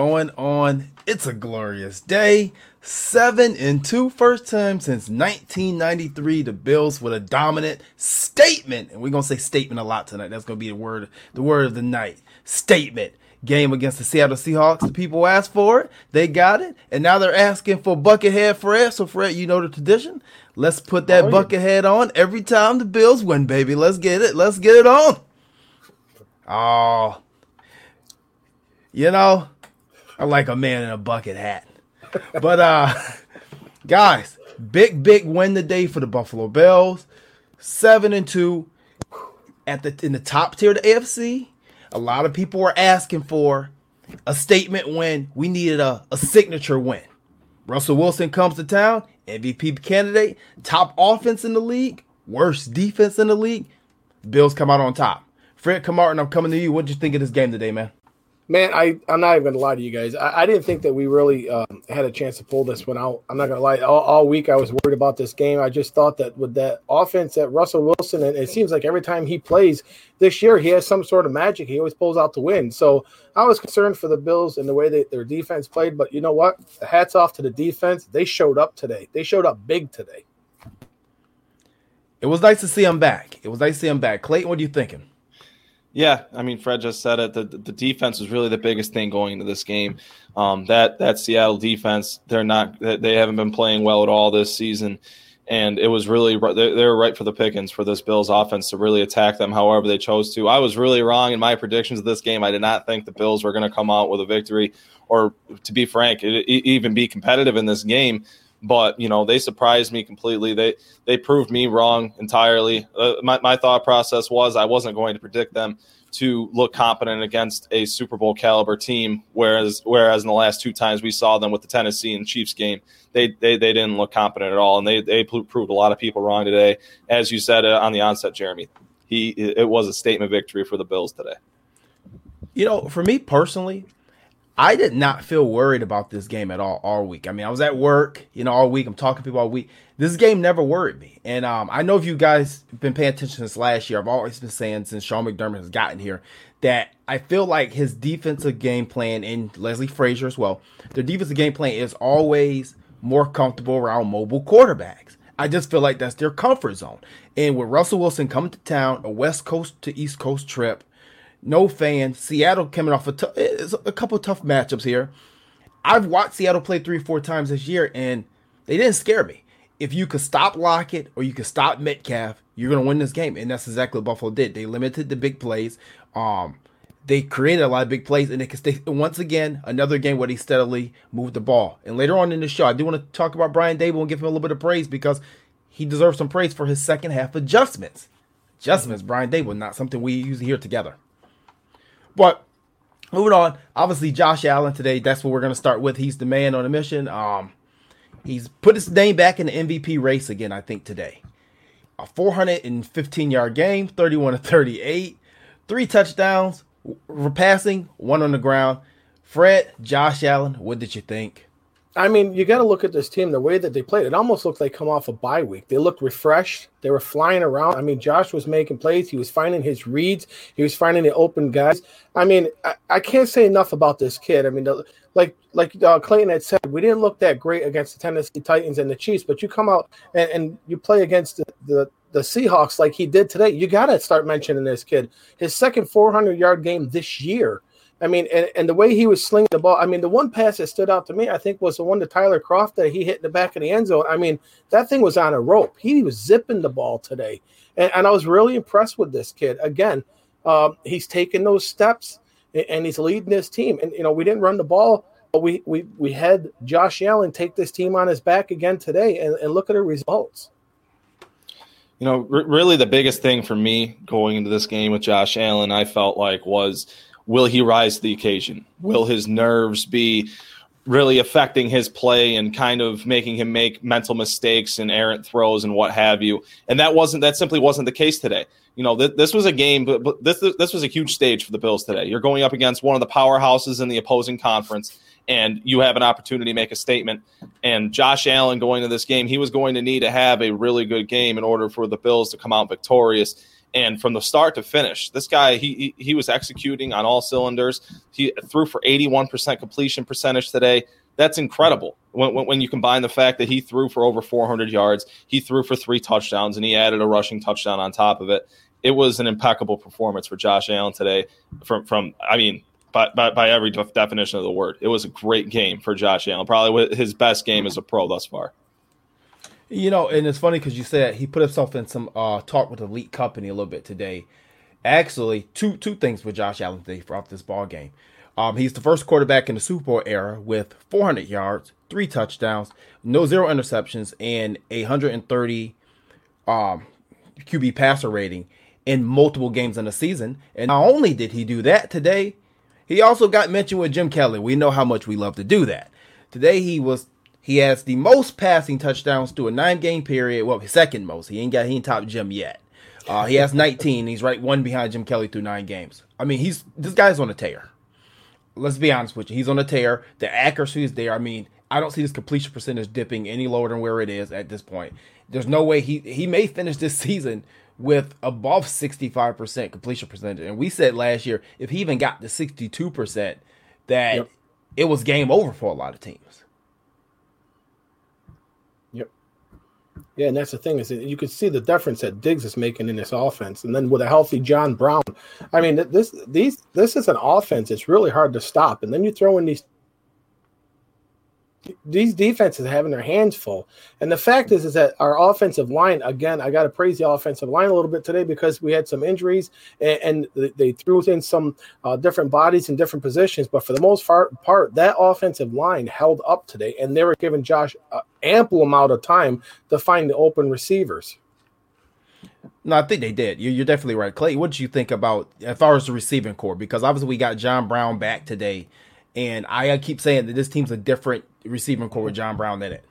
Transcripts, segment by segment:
Going on, it's a glorious day. Seven and two, first time since 1993. The Bills with a dominant statement, and we're gonna say statement a lot tonight. That's gonna be the word, the word of the night. Statement game against the Seattle Seahawks. The people asked for it, they got it, and now they're asking for Buckethead Fred. So Fred, you know the tradition. Let's put that oh, Buckethead on every time the Bills win, baby. Let's get it. Let's get it on. Oh, you know, I like a man in a bucket hat. But uh guys, big big win today for the Buffalo Bills. 7 and 2 at the in the top tier of the AFC. A lot of people were asking for a statement win. We needed a, a signature win. Russell Wilson comes to town, MVP candidate, top offense in the league, worst defense in the league. Bills come out on top. Fred Camartin, I'm coming to you. What did you think of this game today, man? Man, I, I'm not even to lie to you guys. I, I didn't think that we really um, had a chance to pull this one out. I'm not to lie. All, all, week I was worried about this game. I just thought that with that offense that Russell Wilson, and it seems like every time he plays this year, he has some sort of magic. He always pulls out to win. So I was concerned for the Bills and the way that their defense played. But you know what? Hats off to the defense. They showed up today. They showed up big today. It was nice to see him back. It was nice to see him back. Clayton, what are you thinking? Yeah, I mean, Fred just said it. The, the defense was really the biggest thing going into this game. Um, that that Seattle defense, they're not, they haven't been playing well at all this season, and it was really they, were right for the pickings for this Bills offense to really attack them however they chose to. I was really wrong in my predictions of this game. I did not think the Bills were going to come out with a victory, or to be frank, it, it, even be competitive in this game but you know they surprised me completely. They they proved me wrong entirely. Uh, my my thought process was I wasn't going to predict them to look competent against a Super Bowl caliber team. Whereas whereas in the last two times we saw them with the Tennessee and Chiefs game, they they, they didn't look competent at all, and they they proved a lot of people wrong today. As you said uh, on the onset, Jeremy, he it was a statement victory for the Bills today. You know, for me personally, I did not feel worried about this game at all all week. I mean, I was at work, you know, all week. I'm talking to people all week. This game never worried me. And um, I know if you guys been paying attention since last year, I've always been saying since Sean McDermott has gotten here that I feel like his defensive game plan and Leslie Frazier as well, their defensive game plan is always more comfortable around mobile quarterbacks. I just feel like that's their comfort zone. And with Russell Wilson coming to town, a West Coast to East Coast trip, no fans. Seattle coming off a, couple tough matchups here. I've watched Seattle play three, four times this year, and they didn't scare me. If you could stop Lockett or you could stop Metcalf, you're gonna win this game, and that's exactly what Buffalo did. They limited the big plays. Um, they created a lot of big plays, and they could stay. Once again, another game where they steadily moved the ball. And later on in the show, I do want to talk about Brian Daboll and give him a little bit of praise because he deserves some praise for his second half adjustments. Adjustments, Brian Daboll, not something we usually hear together. But moving on, obviously Josh Allen today. That's what we're going to start with. He's the man on a mission. Um, he's put his name back in the MVP race again. I think today, a 415 yard game, 31 to 38, three touchdowns, passing, one on the ground. Fred, Josh Allen, what did you think? I mean, you got to look at this team the way that they played. It almost looked like come off a bye week. They looked refreshed. They were flying around. I mean, Josh was making plays. He was finding his reads. He was finding the open guys. I mean, I, I can't say enough about this kid. I mean, the, like like uh, Clayton had said, we didn't look that great against the Tennessee Titans and the Chiefs, but you come out and, and you play against the, the the Seahawks like he did today. You got to start mentioning this kid. His second 400 yard game this year I mean, and, and the way he was slinging the ball. I mean, the one pass that stood out to me, I think, was the one to Tyler Kroft that he hit in the back of the end zone. I mean, that thing was on a rope. He was zipping the ball today, and, and I was really impressed with this kid. Again, um, he's taking those steps and he's leading this team. And you know, we didn't run the ball, but we we we had Josh Allen take this team on his back again today, and, and look at the results. You know, r- really, the biggest thing for me going into this game with Josh Allen, I felt like was will he rise to the occasion? Will his nerves be really affecting his play and kind of making him make mental mistakes and errant throws and what have you? And that wasn't that simply wasn't the case today. You know, th- this was a game, but, but this this was a huge stage for the Bills today. You're going up against one of the powerhouses in the opposing conference and you have an opportunity to make a statement. And Josh Allen going to this game, he was going to need to have a really good game in order for the Bills to come out victorious And from the start to finish, this guy he he, was executing on all cylinders. He threw for 81% completion percentage today. That's incredible. When, when, when, you combine the fact that he threw for over 400 yards, he threw for three touchdowns, and he added a rushing touchdown on top of it. It was an impeccable performance for Josh Allen today. From from I mean, by, by, by every definition of the word, it was a great game for Josh Allen. Probably his best game as a pro thus far. You know, and it's funny because you said he put himself in some uh, talk with elite company a little bit today. Actually, two two things with Josh Allen today off this ball game. Um, he's the first quarterback in the Super Bowl era with 400 yards, three touchdowns, no zero interceptions, and a 130 um, QB passer rating in multiple games in the season. And not only did he do that today, he also got mentioned with Jim Kelly. We know how much we love to do that. Today he was he has the most passing touchdowns through a nine game period. Well, second most. He ain't got he ain't top Jim yet. Uh, he has 19. He's right one behind Jim Kelly through nine games. I mean, he's this guy's on a tear. Let's be honest with you. He's on a tear. The accuracy is there. I mean, I don't see this completion percentage dipping any lower than where it is at this point. There's no way he he may finish this season with above 65% completion percentage. And we said last year if he even got to 62%, that yep. it was game over for a lot of teams. Yeah, and that's the thing is you can see the difference that Diggs is making in this offense, and then with a healthy John Brown, I mean this these this is an offense. It's really hard to stop, and then you throw in these these defenses having their hands full. And the fact is, is that our offensive line, again, I got to praise the offensive line a little bit today because we had some injuries and, and they threw in some uh, different bodies in different positions. But for the most part, that offensive line held up today, and they were giving Josh an ample amount of time to find the open receivers. No, I think they did. You're, definitely right, Clay. What did you think about as far as the receiving corps? Because obviously we got John Brown back today, and I keep saying that this team's a different receiving corps with John Brown in it.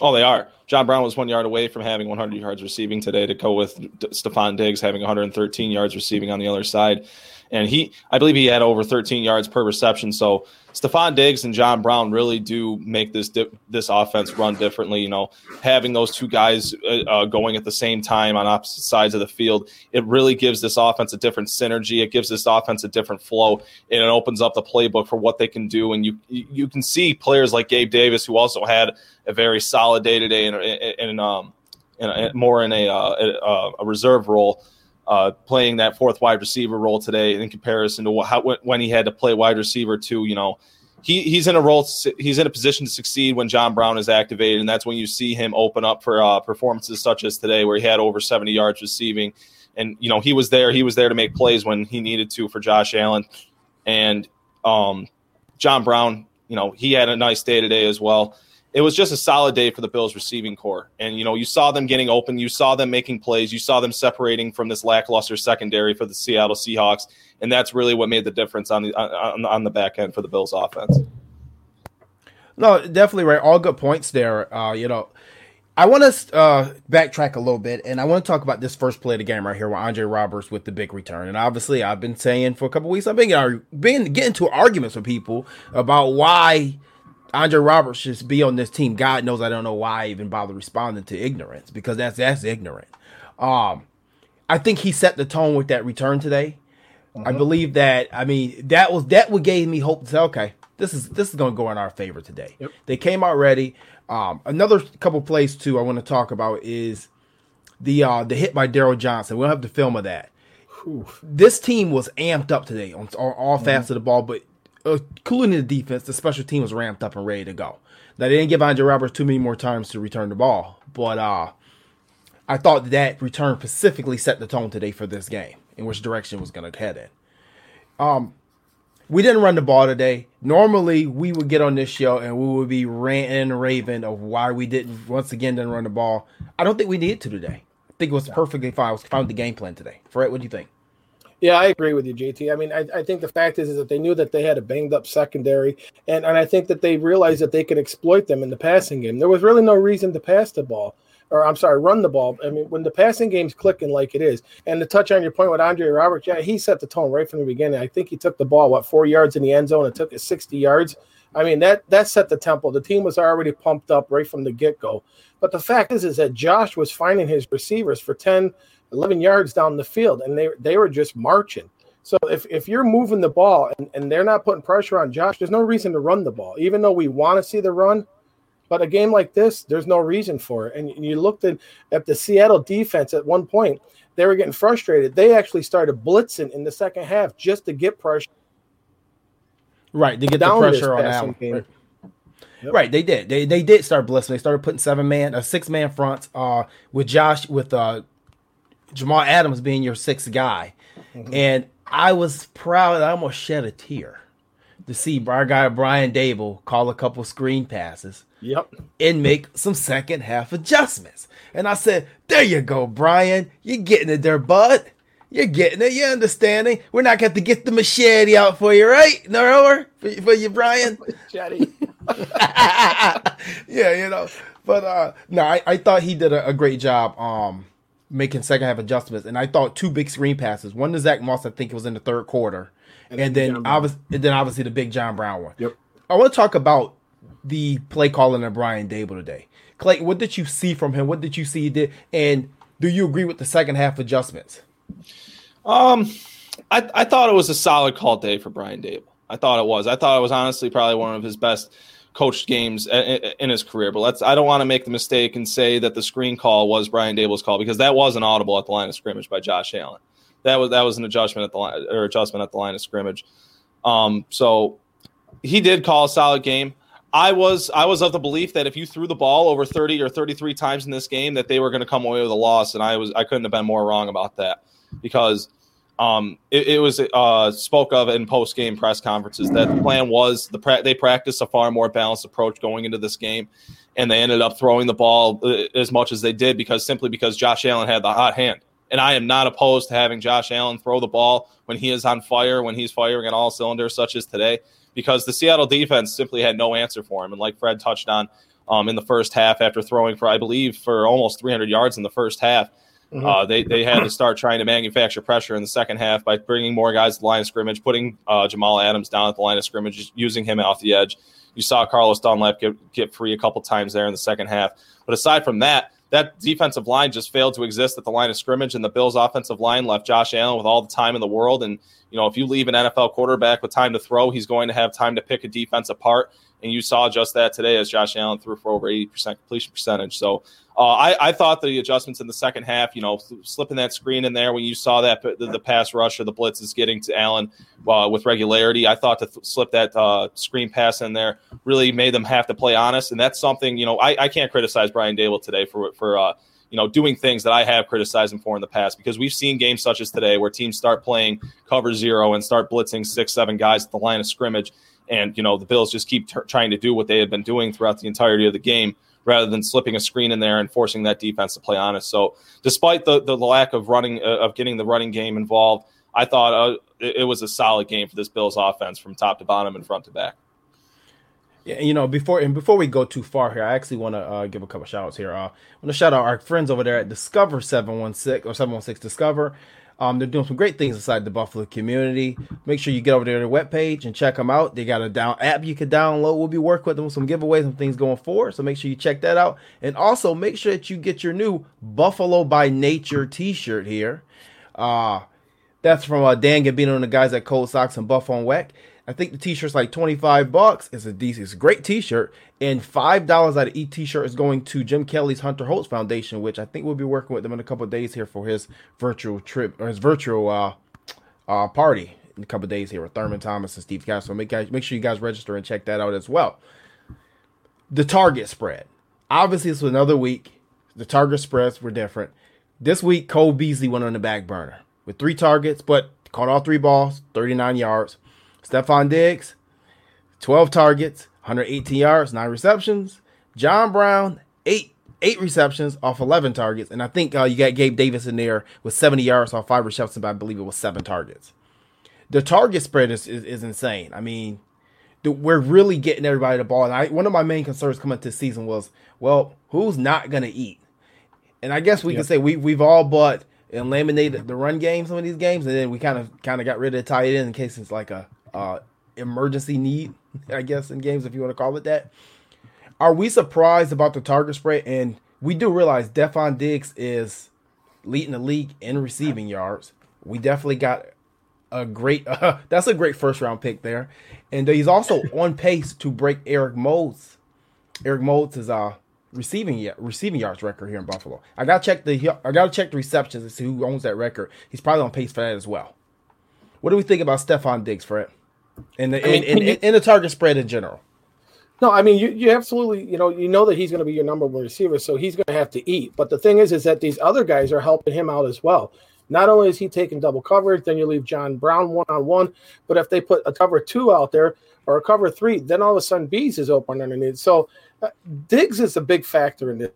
Oh, they are. John Brown was one yard away from having 100 yards receiving today to go with Stefon Diggs having 113 yards receiving on the other side and he I believe he had over 13 yards per reception. So Stefon Diggs and John Brown really do make this dip, this offense run differently. You know, having those two guys uh, uh, going at the same time on opposite sides of the field, it really gives this offense a different synergy. It gives this offense a different flow, and it opens up the playbook for what they can do. And you you can see players like Gabe Davis, who also had a very solid day today, and and um, and more in a, uh, a reserve role uh, playing that fourth wide receiver role today in comparison to how, when he had to play wide receiver too. You know, he, he's in a role, he's in a position to succeed when John Brown is activated, and that's when you see him open up for uh, performances such as today, where he had over 70 yards receiving. And you know, he was there. He was there to make plays when he needed to for Josh Allen, and um, John Brown. You know, he had a nice day today as well it was just a solid day for the Bills receiving corps. And, you know, you saw them getting open. You saw them making plays. You saw them separating from this lackluster secondary for the Seattle Seahawks. And that's really what made the difference on the, on, on the back end for the Bills offense. No, definitely right. All good points there. Uh, you know, I want to uh, backtrack a little bit, and I want to talk about this first play of the game right here with Andre Roberts with the big return. And obviously, I've been saying for a couple weeks, I've been, been getting into arguments with people about why – Andre Roberts should be on this team. God knows I don't know why I even bother responding to ignorance because that's that's ignorant. Um, I think he set the tone with that return today. Mm-hmm. I believe that. I mean, that was that what gave me hope to say, okay, this is this is going to go in our favor today. Yep. They came out ready. Um, another couple plays too I want to talk about is the uh, the hit by Daryl Johnson. We'll have the film of that. Whew. This team was amped up today on, on all mm-hmm. facets of the ball, but uh, cooling the defense, the special team was ramped up and ready to go. Now they didn't give Andre Roberts too many more times to return the ball, but uh, I thought that return specifically set the tone today for this game in which direction was going to head in. Um, we didn't run the ball today. Normally, we would get on this show and we would be ranting and raving of why we didn't once again didn't run the ball. I don't think we needed to today. I think it was perfectly fine. I was found the game plan today. Fred, what do you think? Yeah, I agree with you, JT. I mean, I, I think the fact is, is that they knew that they had a banged up secondary, and, and I think that they realized that they could exploit them in the passing game. There was really no reason to pass the ball, or I'm sorry, run the ball. I mean, when the passing game's clicking like it is, and to touch on your point with Andre Roberts, yeah, he set the tone right from the beginning. I think he took the ball, what, four yards in the end zone and took it 60 yards. I mean, that that set the tempo. The team was already pumped up right from the get go. But the fact is, is that Josh was finding his receivers for 10, 11 yards down the field, and they they were just marching. So if, if you're moving the ball and, and they're not putting pressure on Josh, there's no reason to run the ball. Even though we want to see the run, but a game like this, there's no reason for it. And you looked at, at the Seattle defense at one point, they were getting frustrated. They actually started blitzing in the second half just to get pressure. Right, to get the pressure on Allen. Right. Yep. right. they did. They they did start blitzing. They started putting seven man, a six man fronts, uh, with Josh with uh Jamal Adams being your sixth guy. Mm-hmm. And I was proud. I almost shed a tear to see our guy Brian Daboll call a couple screen passes. Yep. And make some second half adjustments. And I said, There you go, Brian. You're getting it there, bud. You're getting it. You're understanding. We're not going to get the machete out for you, right? No, for, for you, Brian. machete. yeah, you know. But uh no, I, I thought he did a, a great job. Um, making second half adjustments. And I thought two big screen passes. One to Zach Moss, I think it was in the third quarter, and, and then obviously, and then obviously the big John Brown one. Yep. I want to talk about the play calling of Brian Daboll today. Clayton, what did you see from him? What did you see he did? And do you agree with the second half adjustments? Um, I, I thought it was a solid call day for Brian Daboll. I thought it was. I thought it was honestly probably one of his best coached games in his career. But let's I don't want to make the mistake and say that the screen call was Brian Daboll's call because that was an audible at the line of scrimmage by Josh Allen. That was that was an adjustment at the line or adjustment at the line of scrimmage. Um, so he did call a solid game. I was I was of the belief that if you threw the ball over 30 or 33 times in this game that they were going to come away with a loss and I was I couldn't have been more wrong about that because um, it, it, was uh, spoke of in post game press conferences that the plan was the pra- they practiced a far more balanced approach going into this game, and they ended up throwing the ball uh, as much as they did because simply because Josh Allen had the hot hand. And I am not opposed to having Josh Allen throw the ball when he is on fire, when he's firing on all cylinders, such as today, because the Seattle defense simply had no answer for him. And like Fred touched on um, in the first half, after throwing for I believe for almost 300 yards in the first half Mm-hmm. Uh, they, they had to start trying to manufacture pressure in the second half by bringing more guys to the line of scrimmage, putting uh, Jamal Adams down at the line of scrimmage, using him off the edge. You saw Carlos Dunlap get, get free a couple times there in the second half. But aside from that, that defensive line just failed to exist at the line of scrimmage, and the Bills' offensive line left Josh Allen with all the time in the world. And you know, if you leave an NFL quarterback with time to throw, he's going to have time to pick a defense apart. And you saw just that today as Josh Allen threw for over 80% completion percentage. So uh, I, I, thought the adjustments in the second half, you know, slipping that screen in there when you saw that the, the pass rush or the blitz is getting to Allen uh, with regularity. I thought to th- slip that uh, screen pass in there really made them have to play honest, and that's something you know I, I can't criticize Brian Daboll today for for uh, you know doing things that I have criticized him for in the past because we've seen games such as today where teams start playing cover zero and start blitzing six seven guys at the line of scrimmage, and you know the Bills just keep t- trying to do what they had been doing throughout the entirety of the game rather than slipping a screen in there and forcing that defense to play honest. So, despite the the lack of running uh, of getting the running game involved, I thought uh, it, it, was a solid game for this Bills offense from top to bottom and front to back. Yeah, you know, before and before we go too far here, I actually want to uh, give a couple shout outs here. Uh, I want to shout out our friends over there at Discover 716 or 716 Discover. Um, they're doing some great things inside the Buffalo community. Make sure you get over there to their webpage and check them out. They got a down app you can download. We'll be working with them with some giveaways and things going forward. So make sure you check that out. And also make sure that you get your new Buffalo by Nature t-shirt here. Uh, that's from uh, Dan Gambino and the guys at Cold Socks and Buff on Weck. I think the t-shirt's like 25 bucks. It's a decent, it's a great t-shirt. And $5 out of each t-shirt is going to Jim Kelly's Hunter Holtz Foundation, which I think we'll be working with them in a couple days here for his virtual trip or his virtual uh, uh, party in a couple days here with Thurman Thomas and Steve Castle. Make, guys, make sure you guys register and check that out as well. The target spread. Obviously, this was another week. The target spreads were different. This week, Cole Beasley went on the back burner with three targets, but caught all three balls, 39 yards. Stefon Diggs, 12 targets, 118 yards, nine receptions. John Brown, eight eight receptions off 11 targets. And I think uh, you got Gabe Davis in there with 70 yards off five receptions, but I believe it was seven targets. The target spread is, is, is insane. I mean, the, we're really getting everybody the ball. And I, one of my main concerns coming to the season was, well, who's not going to eat? And I guess we yep. can say we, we've all bought and laminated the run game, some of these games, and then we kind of kind of got rid of the tight end in case it's like a uh, emergency need, I guess, in games, if you want to call it that. Are we surprised about the target spread? And we do realize Stefon Diggs is leading the league in receiving yards. We definitely got a great. Uh, that's a great first round pick there, and he's also on pace to break Eric Moulds. Eric Moulds is uh receiving receiving yards record here in Buffalo. I gotta check the I gotta check the receptions to see who owns that record. He's probably on pace for that as well. What do we think about Stefon Diggs, Fred? And the, I mean, in, in, in, the target spread in general. No, I mean you, you absolutely you know you know that he's going to be your number one receiver, so he's going to have to eat. But the thing is, is that these other guys are helping him out as well. Not only is he taking double coverage, then you leave John Brown one on one, but if they put a cover two out there or a cover three, then all of a sudden Bees is open underneath. So uh, Diggs is a big factor in this.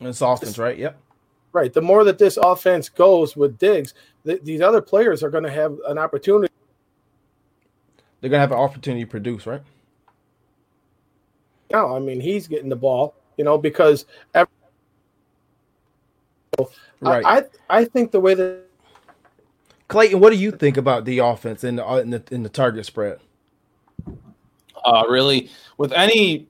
It's offense, right? Yep. Right. The more that this offense goes with Diggs, th- these other players are going to have an opportunity. They're going to have an opportunity to produce, right? No, I mean he's getting the ball, you know, because every, right. I, I, I think the way that Clayton, what do you think about the offense in the uh, in the, in the target spread? Uh, really, with any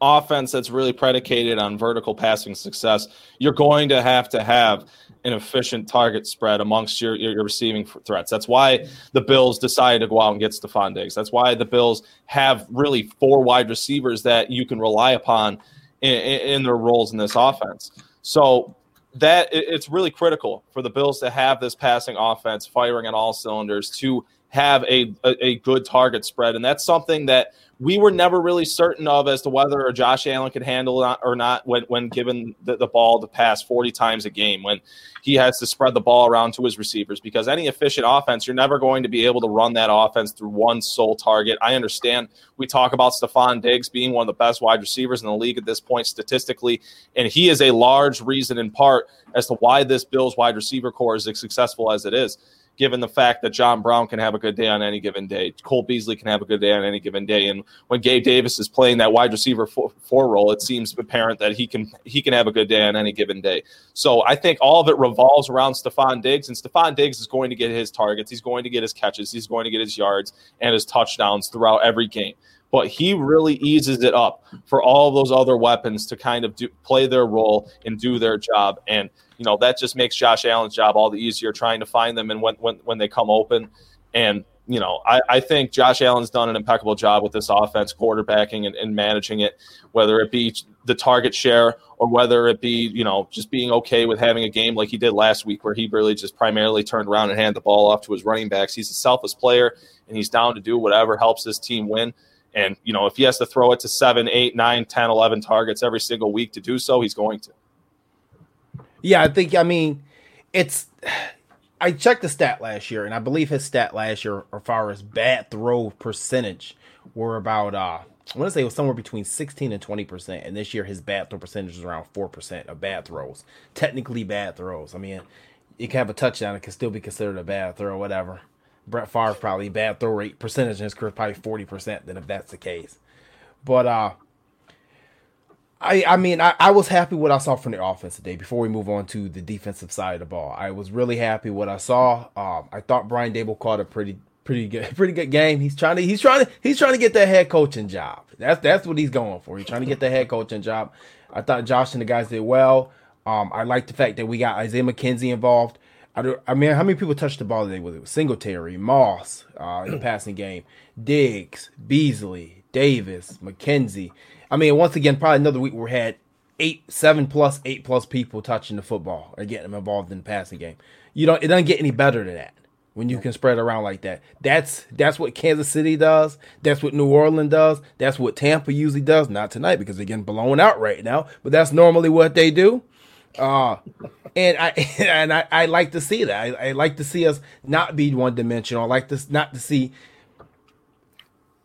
offense that's really predicated on vertical passing success, you're going to have to have an efficient target spread amongst your, your, your, receiving threats. That's why the Bills decided to go out and get Stefon Diggs. That's why the Bills have really four wide receivers that you can rely upon in, in their roles in this offense. So that it's really critical for the Bills to have this passing offense firing on all cylinders to have a, a, a good target spread, and that's something that we were never really certain of as to whether Josh Allen could handle it or not when, when given the, the, ball to pass 40 times a game, when he has to spread the ball around to his receivers. Because any efficient offense, you're never going to be able to run that offense through one sole target. I understand we talk about Stefon Diggs being one of the best wide receivers in the league at this point statistically, and he is a large reason in part as to why this Bills wide receiver corps is as successful as it is given the fact that John Brown can have a good day on any given day. Cole Beasley can have a good day on any given day. And when Gabe Davis is playing that wide receiver four, role, it seems apparent that he can he can have a good day on any given day. So I think all of it revolves around Stefon Diggs, and Stefon Diggs is going to get his targets, he's going to get his catches, he's going to get his yards and his touchdowns throughout every game but he really eases it up for all those other weapons to kind of do, play their role and do their job. And you know that just makes Josh Allen's job all the easier trying to find them and when when when they come open. And you know, I, I think Josh Allen's done an impeccable job with this offense, quarterbacking and, and managing it, whether it be the target share or whether it be, you know, just being okay with having a game like he did last week where he really just primarily turned around and handed the ball off to his running backs. He's a selfless player and he's down to do whatever helps his team win. And, you know, if he has to throw it to seven, eight, nine, 10, 11 targets every single week to do so, he's going to. Yeah, I think, I mean, it's. I checked the stat last year, and I believe his stat last year, as far as bad throw percentage, were about, uh, I want to say it was somewhere between 16 and 20%. And this year, his bad throw percentage is around 4% of bad throws. Technically, bad throws. I mean, you can have a touchdown, it can still be considered a bad throw, whatever. Brett Favre probably bad throw rate percentage in his career probably forty percent. Then if that's the case, but uh, I I mean I, I was happy what I saw from the offense today. Before we move on to the defensive side of the ball, I was really happy what I saw. Um, I thought Brian Daboll caught a pretty pretty good pretty good game. He's trying to he's trying to he's trying to get that head coaching job. That's that's what he's going for. He's trying to get the head coaching job. I thought Josh and the guys did well. Um, I like the fact that we got Isaiah McKenzie involved. I, do, I mean, how many people touched the ball today? Was it Singletary, Moss uh, in the passing game, Diggs, Beasley, Davis, McKenzie? I mean, once again, probably another week where we had eight, seven plus, eight plus people touching the football or getting them involved in the passing game. You don't, it doesn't get any better than that when you can spread around like that. That's that's what Kansas City does. That's what New Orleans does. That's what Tampa usually does. Not tonight because they're getting blown out right now, but that's normally what they do. Uh, and I and I, I like to see that. I, I like to see us not be one dimensional. I like this not to see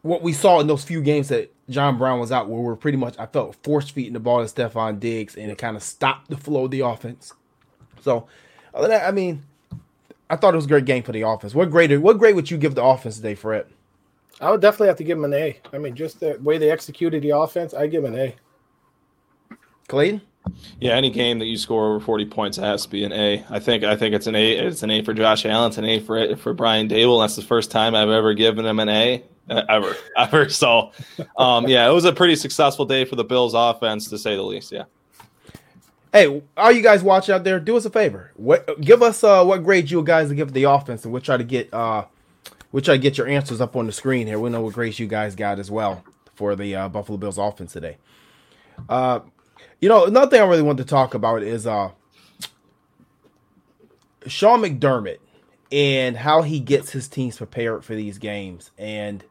what we saw in those few games that John Brown was out, where we're pretty much I felt force feeding the ball to Stefon Diggs, and it kind of stopped the flow of the offense. So, other than that, I mean, I thought it was a great game for the offense. What grade? What grade would you give the offense today, Fred? I would definitely have to give him an A. I mean, just the way they executed the offense, I give him an A. Clayton. Yeah, any game that you score over forty points has to be an A. I think I think it's an A. It's an A for Josh Allen. It's an A for for Brian Daboll. That's the first time I've ever given him an A uh, ever ever. So, um, yeah, it was a pretty successful day for the Bills offense to say the least. Yeah. Hey, all you guys watching out there, do us a favor. What give us uh what grade you guys give the offense, and we'll try to get uh we'll try to get your answers up on the screen here. We know what grades you guys got as well for the uh, Buffalo Bills offense today. Uh, you know, another thing I really want to talk about is uh Sean McDermott and how he gets his teams prepared for these games and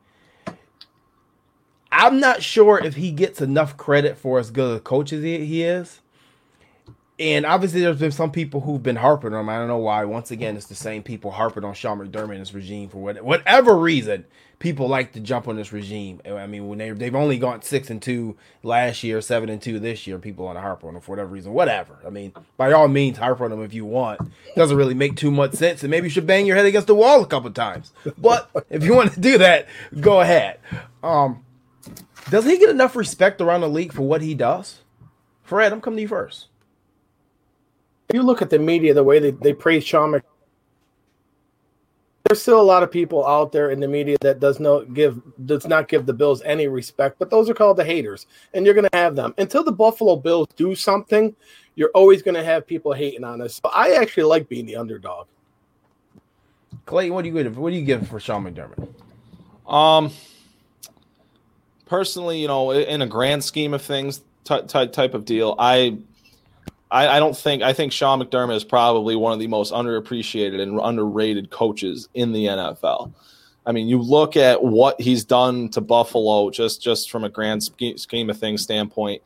I'm not sure if he gets enough credit for as good a coach as he, is. And obviously, there's been some people who've been harping on him. I don't know why. Once again, it's the same people harping on Sean McDermott and his regime for whatever reason. People like to jump on this regime. I mean, when they they've only gone six and two last year, seven and two this year, people want to harp on them for whatever reason. Whatever. I mean, by all means, harp on them if you want. It doesn't really make too much sense, and maybe you should bang your head against the wall a couple times. But if you want to do that, go ahead. Um, does he get enough respect around the league for what he does? Fred, I'm coming to you first. If you look at the media, the way they, they praise Sean there's still a lot of people out there in the media that does not give does not give the Bills any respect, but those are called the haters, and you're going to have them until the Buffalo Bills do something. You're always going to have people hating on us. I actually like being the underdog. Clayton, what do you give? What do you give for Sean McDermott? Um, personally, you know, in a grand scheme of things, type type of deal, I, I, I don't think I think Sean McDermott is probably one of the most underappreciated and underrated coaches in the NFL. I mean, you look at what he's done to Buffalo, just just from a grand scheme of things standpoint.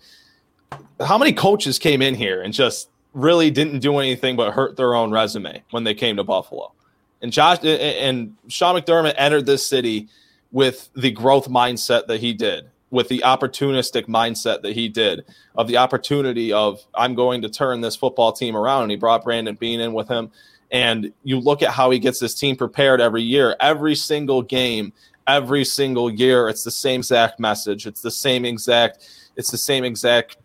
How many coaches came in here and just really didn't do anything but hurt their own resume when they came to Buffalo? And Josh and Sean McDermott entered this city with the growth mindset that he did, with the opportunistic mindset that he did, of the opportunity of I'm going to turn this football team around. And he brought Brandon Beane in with him. And you look at how he gets this team prepared every year, every single game, every single year. It's the same exact message. It's the same exact. It's the same exact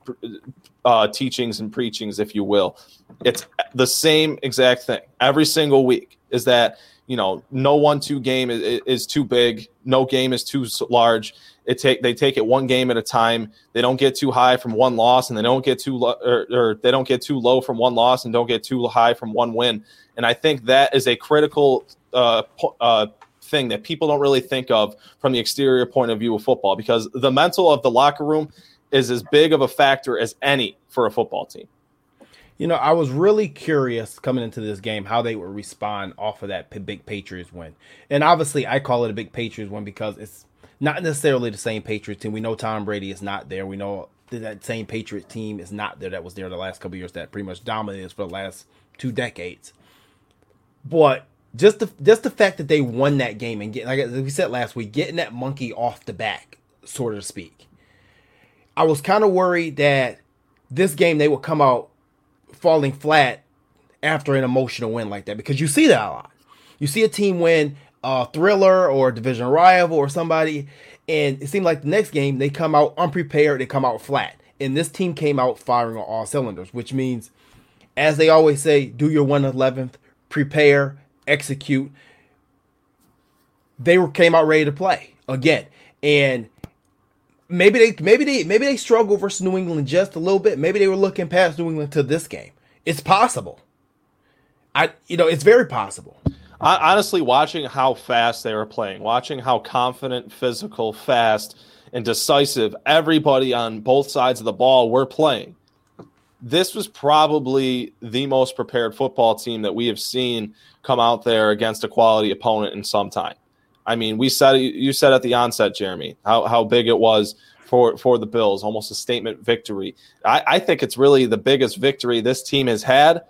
uh, teachings and preachings, if you will. It's the same exact thing every single week. Is that you know, no one two game is, is too big, no game is too large. It take they take it one game at a time. They don't get too high from one loss, and they don't get too low, or, or they don't get too low from one loss, and don't get too high from one win. And I think that is a critical uh, uh, thing that people don't really think of from the exterior point of view of football, because the mental of the locker room is as big of a factor as any for a football team. You know, I was really curious coming into this game how they would respond off of that big Patriots win. And obviously, I call it a big Patriots win because it's not necessarily the same Patriots team. We know Tom Brady is not there. We know that, same Patriots team is not there that was there the last couple years that pretty much dominated for the last two decades. But just the just the fact that they won that game and get like we said last week, getting that monkey off the back, so to speak. I was kind of worried that this game they would come out falling flat after an emotional win like that because you see that a lot. You see a team win a thriller or division rival or somebody, and it seemed like the next game they come out unprepared, they come out flat. And this team came out firing on all cylinders, which means, as they always say, do your 111th, prepare, execute. They were came out ready to play again. And maybe they maybe they maybe they struggle versus New England just a little bit. Maybe they were looking past New England to this game. It's possible. I you know, it's very possible. Honestly, watching how fast they were playing, watching how confident, physical, fast, and decisive everybody on both sides of the ball were playing. This was probably the most prepared football team that we have seen come out there against a quality opponent in some time. I mean, we said you said at the onset, Jeremy, how, how big it was for for the Bills, almost a statement victory. I, I think it's really the biggest victory this team has had.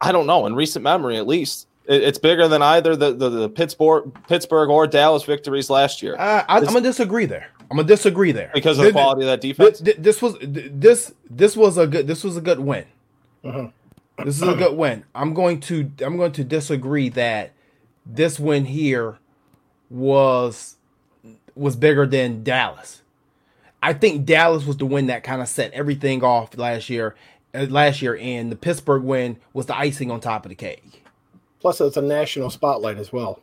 I don't know in recent memory, at least. It, it's bigger than either the, the, the, Pittsburgh Pittsburgh or Dallas victories last year. Uh, I, am gonna disagree there. I'm gonna disagree there because of the quality of that defense. This, this was this this was a good this was a good win. Uh-huh. This is a good win. I'm going to I'm going to disagree that this win here was was bigger than Dallas. I think Dallas was the win that kind of set everything off last year. Uh, last year, and the Pittsburgh win was the icing on top of the cake. Plus, it's a national spotlight as well.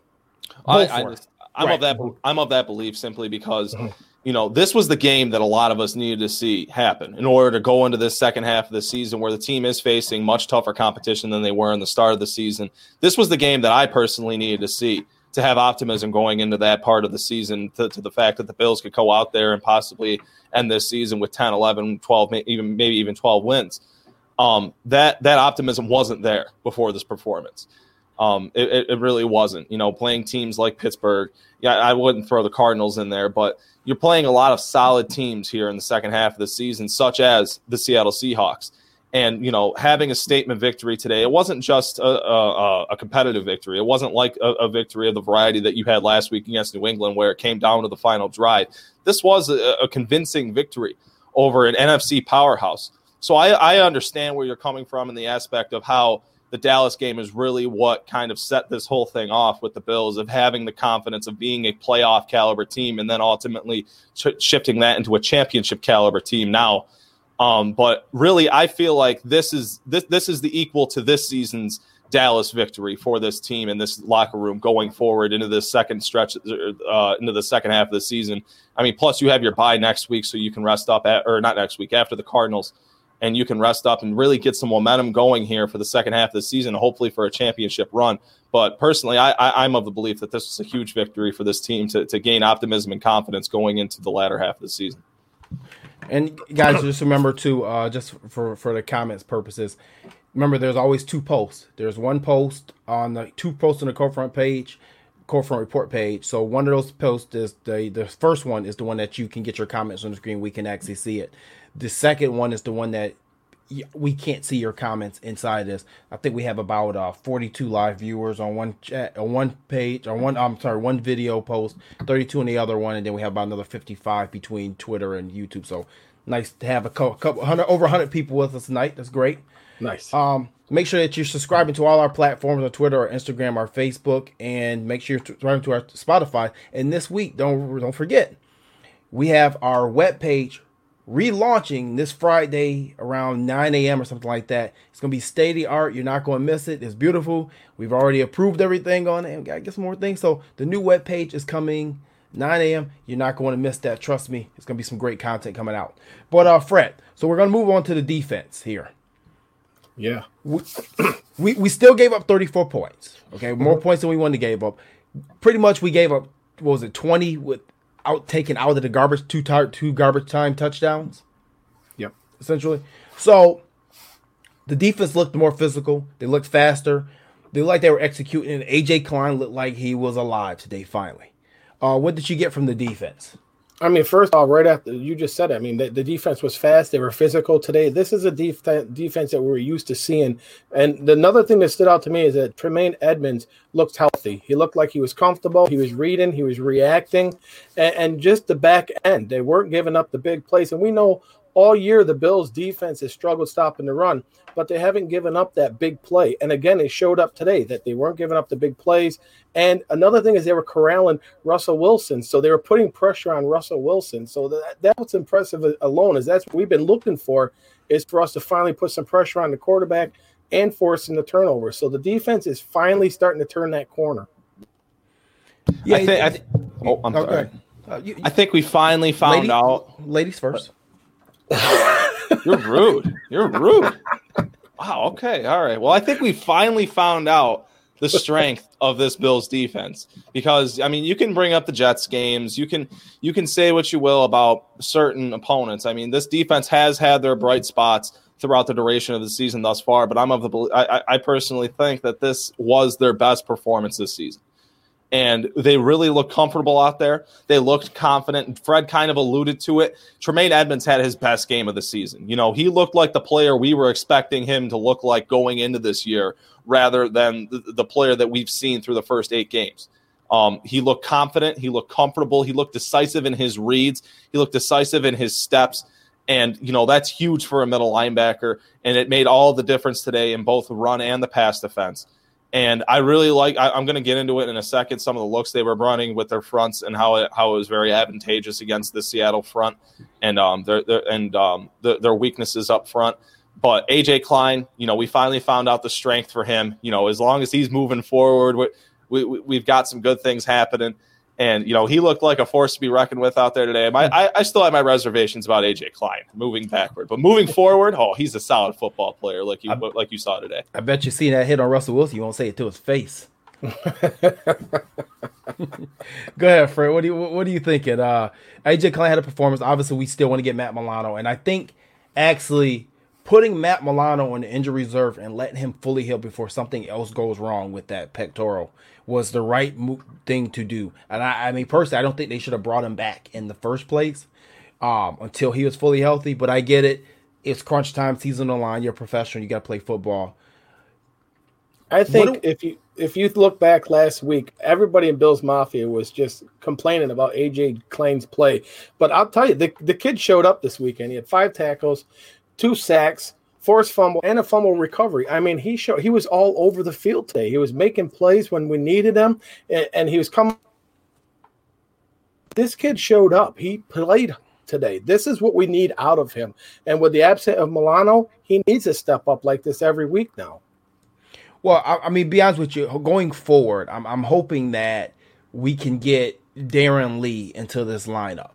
I, I am right. of that. I'm of that belief simply because, mm-hmm. you know, this was the game that a lot of us needed to see happen in order to go into this second half of the season where the team is facing much tougher competition than they were in the start of the season. This was the game that I personally needed to see to have optimism going into that part of the season to, to the fact that the Bills could go out there and possibly end this season with 10, 11, 12, even maybe even 12 wins. Um, that that optimism wasn't there before this performance. Um, it, it really wasn't. You know, playing teams like Pittsburgh. Yeah, I wouldn't throw the Cardinals in there, but you're playing a lot of solid teams here in the second half of the season, such as the Seattle Seahawks. And you know, having a statement victory today, it wasn't just a, a, a competitive victory. It wasn't like a, a, victory of the variety that you had last week against New England, where it came down to the final drive. This was a, convincing victory over an NFC powerhouse. So I, I understand where you're coming from in the aspect of how the Dallas game is really what kind of set this whole thing off with the Bills of having the confidence of being a playoff caliber team and then ultimately sh- shifting that into a championship caliber team now. Um, but really, I feel like this is this this is the equal to this season's Dallas victory for this team in this locker room going forward into the second stretch, uh, into the second half of the season. I mean, plus you have your bye next week, so you can rest up at, or not next week after the Cardinals and you can rest up and really get some momentum going here for the second half of the season, hopefully for a championship run. But personally, I, am of the belief that this was a huge victory for this team to, to gain optimism and confidence going into the latter half of the season. And guys, just remember to uh, just for for the comments purposes, remember there's always two posts. There's one post on the two posts on the core front page, core front report page. So one of those posts is the the first one is the one that you can get your comments on the screen. We can actually see it. The second one is the one that we can't see your comments inside this. I think we have about uh, 42 live viewers on one chat, on one page, on one. I'm sorry, one video post, 32 on the other one, and then we have about another 55 between Twitter and YouTube. So nice to have a couple, couple hundred, over 100 people with us tonight. That's great. Nice. Um, make sure that you're subscribing to all our platforms on Twitter or Instagram or Facebook, and make sure you're subscribing to our Spotify. And this week, don't don't forget, we have our web page relaunching this Friday around 9 a.m. or something like that. It's gonna be state of the art. You're not gonna miss it. It's beautiful. We've already approved everything on it, and gotta get some more things. So the new web page is coming 9 a.m. You're not going to miss that. Trust me. It's gonna be some great content coming out. But uh, Fred. So we're gonna move on to the defense here. Yeah. We, we, we still gave up 34 points. Okay, more mm-hmm. points than we wanted to give up. Pretty much we gave up what was it 20 with out taken out of the garbage two tar- two garbage time touchdowns. Yep. Essentially. So the defense looked more physical. They looked faster. They looked like they were executing. And AJ Klein looked like he was alive today. Finally. Uh, what did you get from the defense? I mean, first off, right after you just said it, I mean, the, the defense was fast. They were physical today. This is a def- defense that we are used to seeing. And another thing that stood out to me is that Tremaine Edmunds looked healthy. He looked like he was comfortable. He was reading. He was reacting. And, and just the back end, they weren't giving up the big plays. And we know all year the Bills' defense has struggled stopping the run but they haven't given up that big play. And again, it showed up today that they weren't giving up the big plays. And another thing is they were corralling Russell Wilson, so they were putting pressure on Russell Wilson. So that that was impressive alone. Is that's what we've been looking for is for us to finally put some pressure on the quarterback and forcing the turnover. So the defense is finally starting to turn that corner. Yeah, I think. I th- oh, I'm okay. sorry. Uh, you, you, I think we finally found ladies, out. Ladies first. You're rude. You're rude. Wow. Okay. All right. Well, I think we finally found out the strength of this Bills defense because I mean, you can bring up the Jets games, you can you can say what you will about certain opponents. I mean, this defense has had their bright spots throughout the duration of the season thus far, but I'm of the I, I personally think that this was their best performance this season and they really looked comfortable out there. They looked confident. And Fred kind of alluded to it. Tremaine Edmunds had his best game of the season. You know, he looked like the player we were expecting him to look like going into this year rather than the, the player that we've seen through the first eight games. Um, he looked confident. He looked comfortable. He looked decisive in his reads. He looked decisive in his steps. And, you know, that's huge for a middle linebacker. And it made all the difference today in both the run and the pass defense. And I really like. I, am going to get into it in a second. Some of the looks they were running with their fronts and how it how it was very advantageous against the Seattle front and um their, their and um the, their weaknesses up front. But AJ Klein, you know, we finally found out the strength for him. You know, as long as he's moving forward, we, we we've got some good things happening. And you know he looked like a force to be reckoned with out there today. My, I, I still have my reservations about AJ Klein moving backward, but moving forward, oh, he's a solid football player, like you I, like you saw today. I bet you seen that hit on Russell Wilson. You won't say it to his face. Go ahead, Fred. What do you what do you thinking? Uh, AJ Klein had a performance. Obviously, we still want to get Matt Milano, and I think actually putting Matt Milano on the injury reserve and letting him fully heal before something else goes wrong with that pectoral was the right thing to do. And I, I mean, personally, I don't think they should have brought him back in the first place um, until he was fully healthy. But I get it. It's crunch time, season on the line. You're a professional. You got to play football. I think do, if you if you look back last week, everybody in Bills Mafia was just complaining about AJ Klein's play. But I'll tell you, the, the kid showed up this weekend. He had five tackles, two sacks, forced fumble, and a fumble recovery. I mean, he showed he was all over the field today. He was making plays when we needed him, and, and he was coming. This kid showed up. He played today. This is what we need out of him. And with the absence of Milano, he needs to step up like this every week now. Well, I, I mean, be honest with you, going forward, I'm, I'm hoping that we can get Darron Lee into this lineup.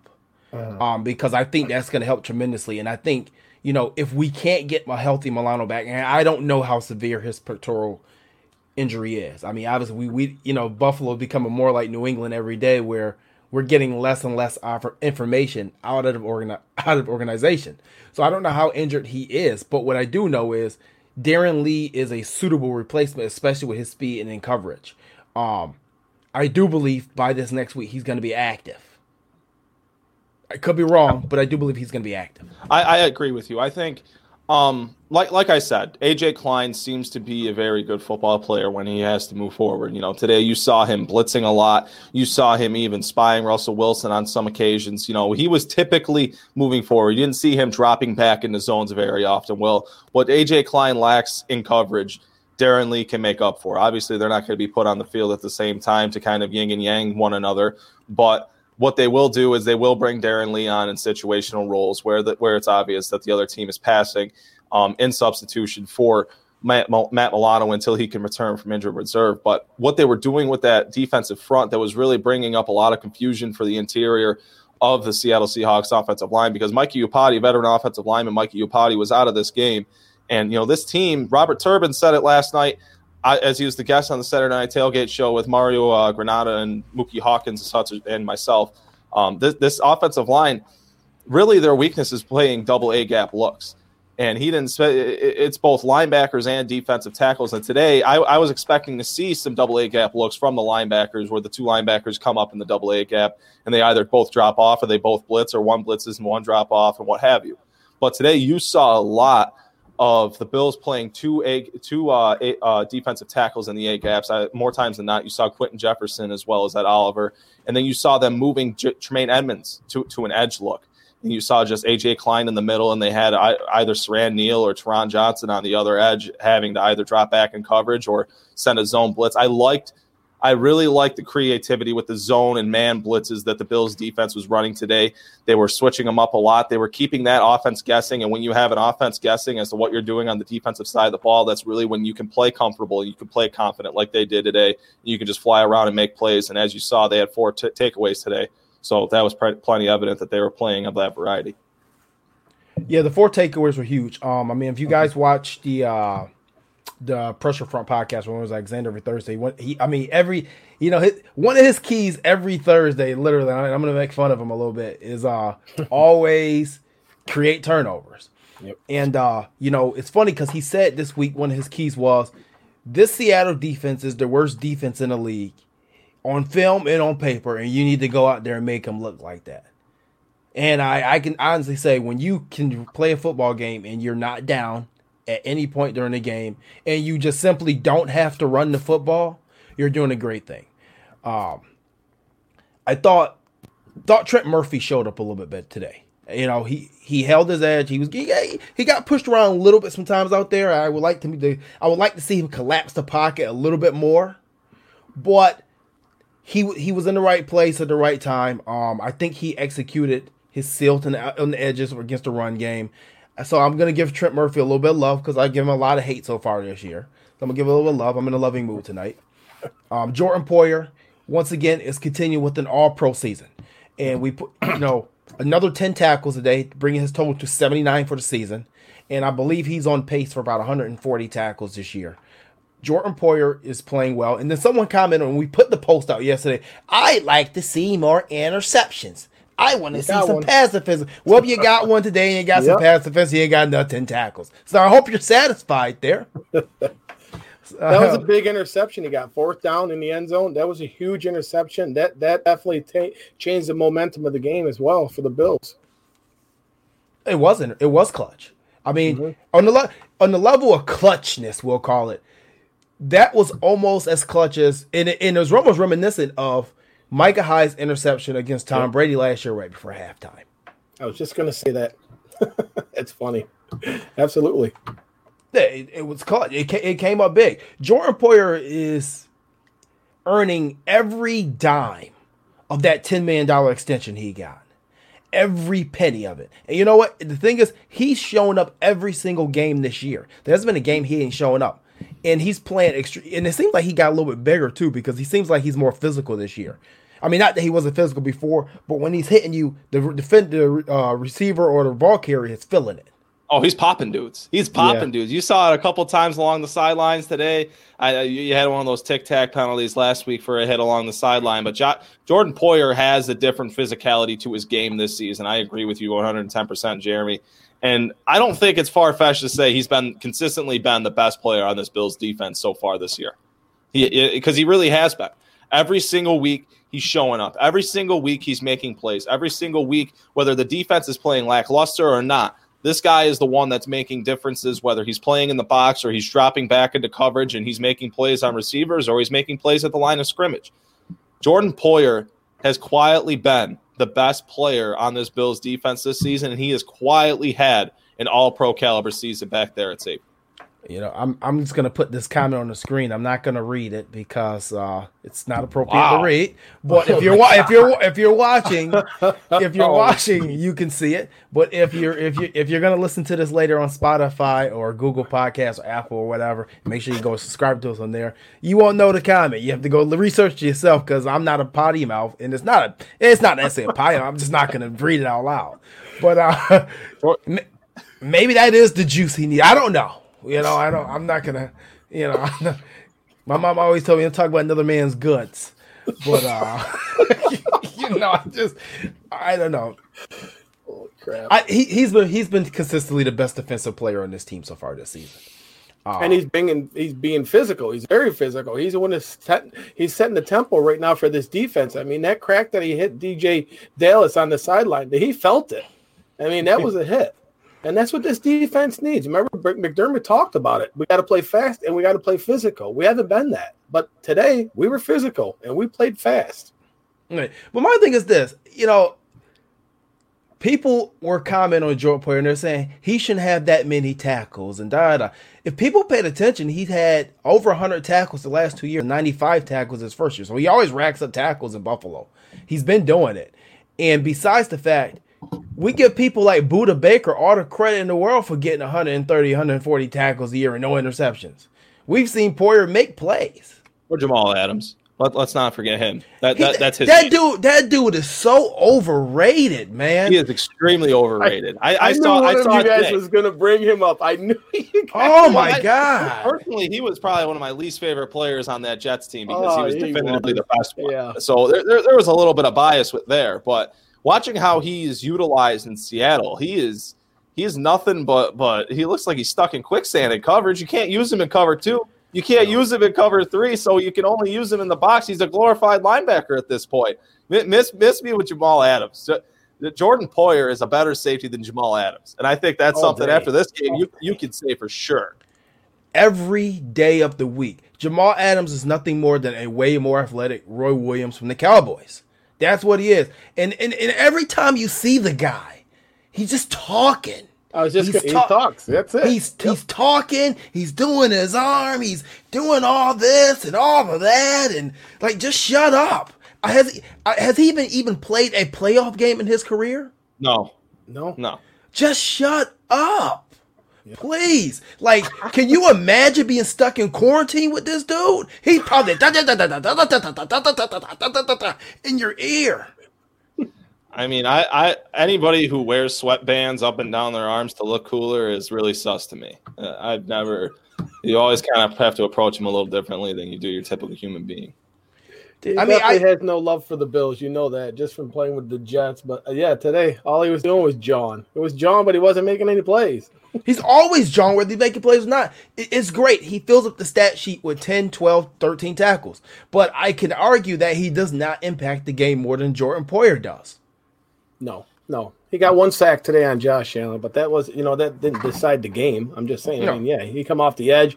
Uh-huh. Um, because I think that's going to help tremendously. And I think, you know, if we can't get a healthy Milano back, and I don't know how severe his pectoral injury is. I mean, obviously, we, we you know, Buffalo becoming more like New England every day where we're getting less and less information out of organi- out of organization. So I don't know how injured he is, but what I do know is Darron Lee is a suitable replacement, especially with his speed and in coverage. Um, I do believe by this next week he's going to be active. I could be wrong, but I do believe he's going to be active. I, I agree with you. I think um, like like I said, AJ Klein seems to be a very good football player when he has to move forward. You know, today you saw him blitzing a lot. You saw him even spying Russell Wilson on some occasions. You know, he was typically moving forward. You didn't see him dropping back into zones very often. Well, what AJ Klein lacks in coverage, Darron Lee can make up for. Obviously, they're not going to be put on the field at the same time to kind of yin and yang one another, but what they will do is they will bring Darron Lee on in situational roles where the, where it's obvious that the other team is passing um, in substitution for Matt, Matt Milano until he can return from injured reserve. But what they were doing with that defensive front that was really bringing up a lot of confusion for the interior of the Seattle Seahawks offensive line because Mike Iupati, veteran offensive lineman Mike Iupati, was out of this game. And, you know, this team, Robert Turbin said it last night – I, as he was the guest on the Saturday Night Tailgate show with Mario uh, Granata and Mookie Hawkins and myself, um, this, this, offensive line, really their weakness is playing double A gap looks. And he didn't. It's both linebackers and defensive tackles. And today, I, I was expecting to see some double A gap looks from the linebackers, where the two linebackers come up in the double A gap, and they either both drop off, or they both blitz, or one blitzes and one drop off, and what have you. But today, you saw a lot of the Bills playing two a two uh, a, uh, defensive tackles in the A gaps. I, more times than not, you saw Quinton Jefferson as well as Ed Oliver, and then you saw them moving J- Tremaine Edmunds to to an edge look. And you saw just AJ Klein in the middle, and they had either Siran Neal or Taron Johnson on the other edge, having to either drop back in coverage or send a zone blitz. I liked I really like the creativity with the zone and man blitzes that the Bills defense was running today. They were switching them up a lot. They were keeping that offense guessing. And when you have an offense guessing as to what you're doing on the defensive side of the ball, that's really when you can play comfortable. You can play confident like they did today. You can just fly around and make plays. And as you saw, they had four t- takeaways today. So that was plenty evident that they were playing of that variety. Yeah, the four takeaways were huge. Um, I mean, if you guys watch the uh, the pressure front podcast when it was Alexander every Thursday. He, I mean, every you know, his, one of his keys every Thursday, literally. I'm gonna make fun of him a little bit. Is uh always create turnovers. Yep. And uh, you know, it's funny because he said this week one of his keys was this Seattle defense is the worst defense in the league on film and on paper, and you need to go out there and make them look like that. And I, I can honestly say when you can play a football game and you're not down at any point during the game, and you just simply don't have to run the football, you're doing a great thing. Um, I thought thought Trent Murphy showed up a little bit better today. You know, he he held his edge. He was he, he got pushed around a little bit sometimes out there. I would like to I would like to see him collapse the pocket a little bit more, but he he was in the right place at the right time. Um, I think he executed his silt on the, on the edges against the run game. So I'm gonna give Trent Murphy a little bit of love because I give him a lot of hate so far this year. So I'm gonna give him a little bit of love. I'm in a loving mood tonight. Um, Jordan Poyer once again is continuing with an all pro season. And we put, you know, another 10 tackles a day, bringing his total to 79 for the season. And I believe he's on pace for about 140 tackles this year. Jordan Poyer is playing well. And then someone commented when we put the post out yesterday, I'd like to see more interceptions. I want to see some one. pass defense. Well, you got one today and you got yep. some pass defense. You ain't got nothing tackles. So I hope you're satisfied there. that was a big interception. He got fourth down in the end zone. That was a huge interception. That that definitely changed the momentum of the game as well for the Bills. It wasn't. It was clutch. I mean, mm-hmm. on the le- on the level of clutchness, we'll call it. That was almost as clutch as, and it, and it was almost reminiscent of Micah Hyde's interception against Tom Brady last year, right before halftime. I was just going to say that. it's funny. Absolutely. It, it was caught. It, it came up big. Jordan Poyer is earning every dime of that $10 million extension he got. Every penny of it. And you know what? The thing is, he's showing up every single game this year. There hasn't been a game he ain't showing up. And he's playing extreme. And it seems like he got a little bit bigger too because he seems like he's more physical this year. I mean, not that he wasn't physical before, but when he's hitting you, the defender, uh, receiver, or the ball carrier is feeling it. Oh, he's popping dudes. He's popping yeah. dudes. You saw it a couple times along the sidelines today. I, you had one of those tic tac penalties last week for a hit along the sideline. But jo- Jordan Poyer has a different physicality to his game this season. I agree with you 110%, Jeremy. And I don't think it's far fetched to say he's been consistently been the best player on this Bills defense so far this year. Because he, he really has been. Every single week, he's showing up. Every single week, he's making plays. Every single week, whether the defense is playing lackluster or not, this guy is the one that's making differences, whether he's playing in the box or he's dropping back into coverage and he's making plays on receivers or he's making plays at the line of scrimmage. Jordan Poyer has quietly been the best player on this Bills defense this season, and he has quietly had an all pro caliber season back there at safety. You know, I'm I'm just gonna put this comment on the screen. I'm not gonna read it because uh, it's not appropriate wow. to read. But if you're if you're if you're watching, if you're oh. watching, you can see it. But if you're if you if you're gonna listen to this later on Spotify or Google Podcasts or Apple or whatever, make sure you go subscribe to us on there. You won't know the comment. You have to go research yourself because I'm not a potty mouth, and it's not a it's not necessarily a potty. I'm just not gonna read it all out loud. But uh, maybe that is the juice he needs. I don't know. You know, I don't. I'm not gonna. You know, not, my mom always told me to talk about another man's guts, but uh, you know, I just, I don't know. Holy crap! I, he he's been he's been consistently the best defensive player on this team so far this season. Uh, and he's being he's being physical. He's very physical. He's the one that's set, he's setting the tempo right now for this defense. I mean, that crack that he hit DeeJay Dallas on the sideline, he felt it. I mean, that was a hit. And that's what this defense needs. Remember, McDermott talked about it. We got to play fast and we got to play physical. We haven't been that. But today, we were physical and we played fast. Right. But my thing is this you know, people were commenting on Jordan Poyer and they're saying he shouldn't have that many tackles and da da. If people paid attention, he's had over 100 tackles the last two years, 95 tackles his first year. So he always racks up tackles in Buffalo. He's been doing it. And besides the fact, we give people like Budda Baker all the credit in the world for getting 130, 140 tackles a year and no interceptions. We've seen Poyer make plays. Or Jamal Adams. Let, us not forget him. That, that that's his. That dude. That dude is so overrated, man. He is extremely overrated. I, I, I, I saw. One I saw you guys was going to bring him up. I knew. oh my god! Personally, he was probably one of my least favorite players on that Jets team because oh, he was definitively was. the best one. Yeah. So there, there, there was a little bit of bias with there, but watching how he is utilized in Seattle, he is he is nothing but but he looks like he's stuck in quicksand in coverage. You can't use him in cover two. You can't use him in cover three, so you can only use him in the box. He's a glorified linebacker at this point. Miss miss me with Jamal Adams. Jordan Poyer is a better safety than Jamal Adams, and I think that's All something day. after this game you you can say for sure. Every day of the week, Jamal Adams is nothing more than a way more athletic Roy Williams from the Cowboys. That's what he is. And, and and every time you see the guy, he's just talking. Oh, I was just he's ta- he talks. That's it. He's yep. he's talking. He's doing his arm. He's doing all this and all of that, and like just shut up. Uh, has uh, has he even even played a playoff game in his career? No, no, no. Just shut up. Please, like, can you imagine being stuck in quarantine with this dude? He probably in your ear. I mean, I, I anybody who wears sweatbands up and down their arms to look cooler is really sus to me. Uh, I've never. You always kind of have to approach them a little differently than you do your typical human being. He I mean, I has no love for the Bills. You know that just from playing with the Jets. But uh, yeah, today all he was doing was John. It was John, but he wasn't making any plays. He's always John, whether he's making plays or not. It's great. He fills up the stat sheet with 10, 12, 13 tackles. But I can argue that he does not impact the game more than Jordan Poyer does. No, no. He got one sack today on Josh Allen, but that was, you know, that didn't decide the game. I'm just saying. No. I mean, yeah, he come off the edge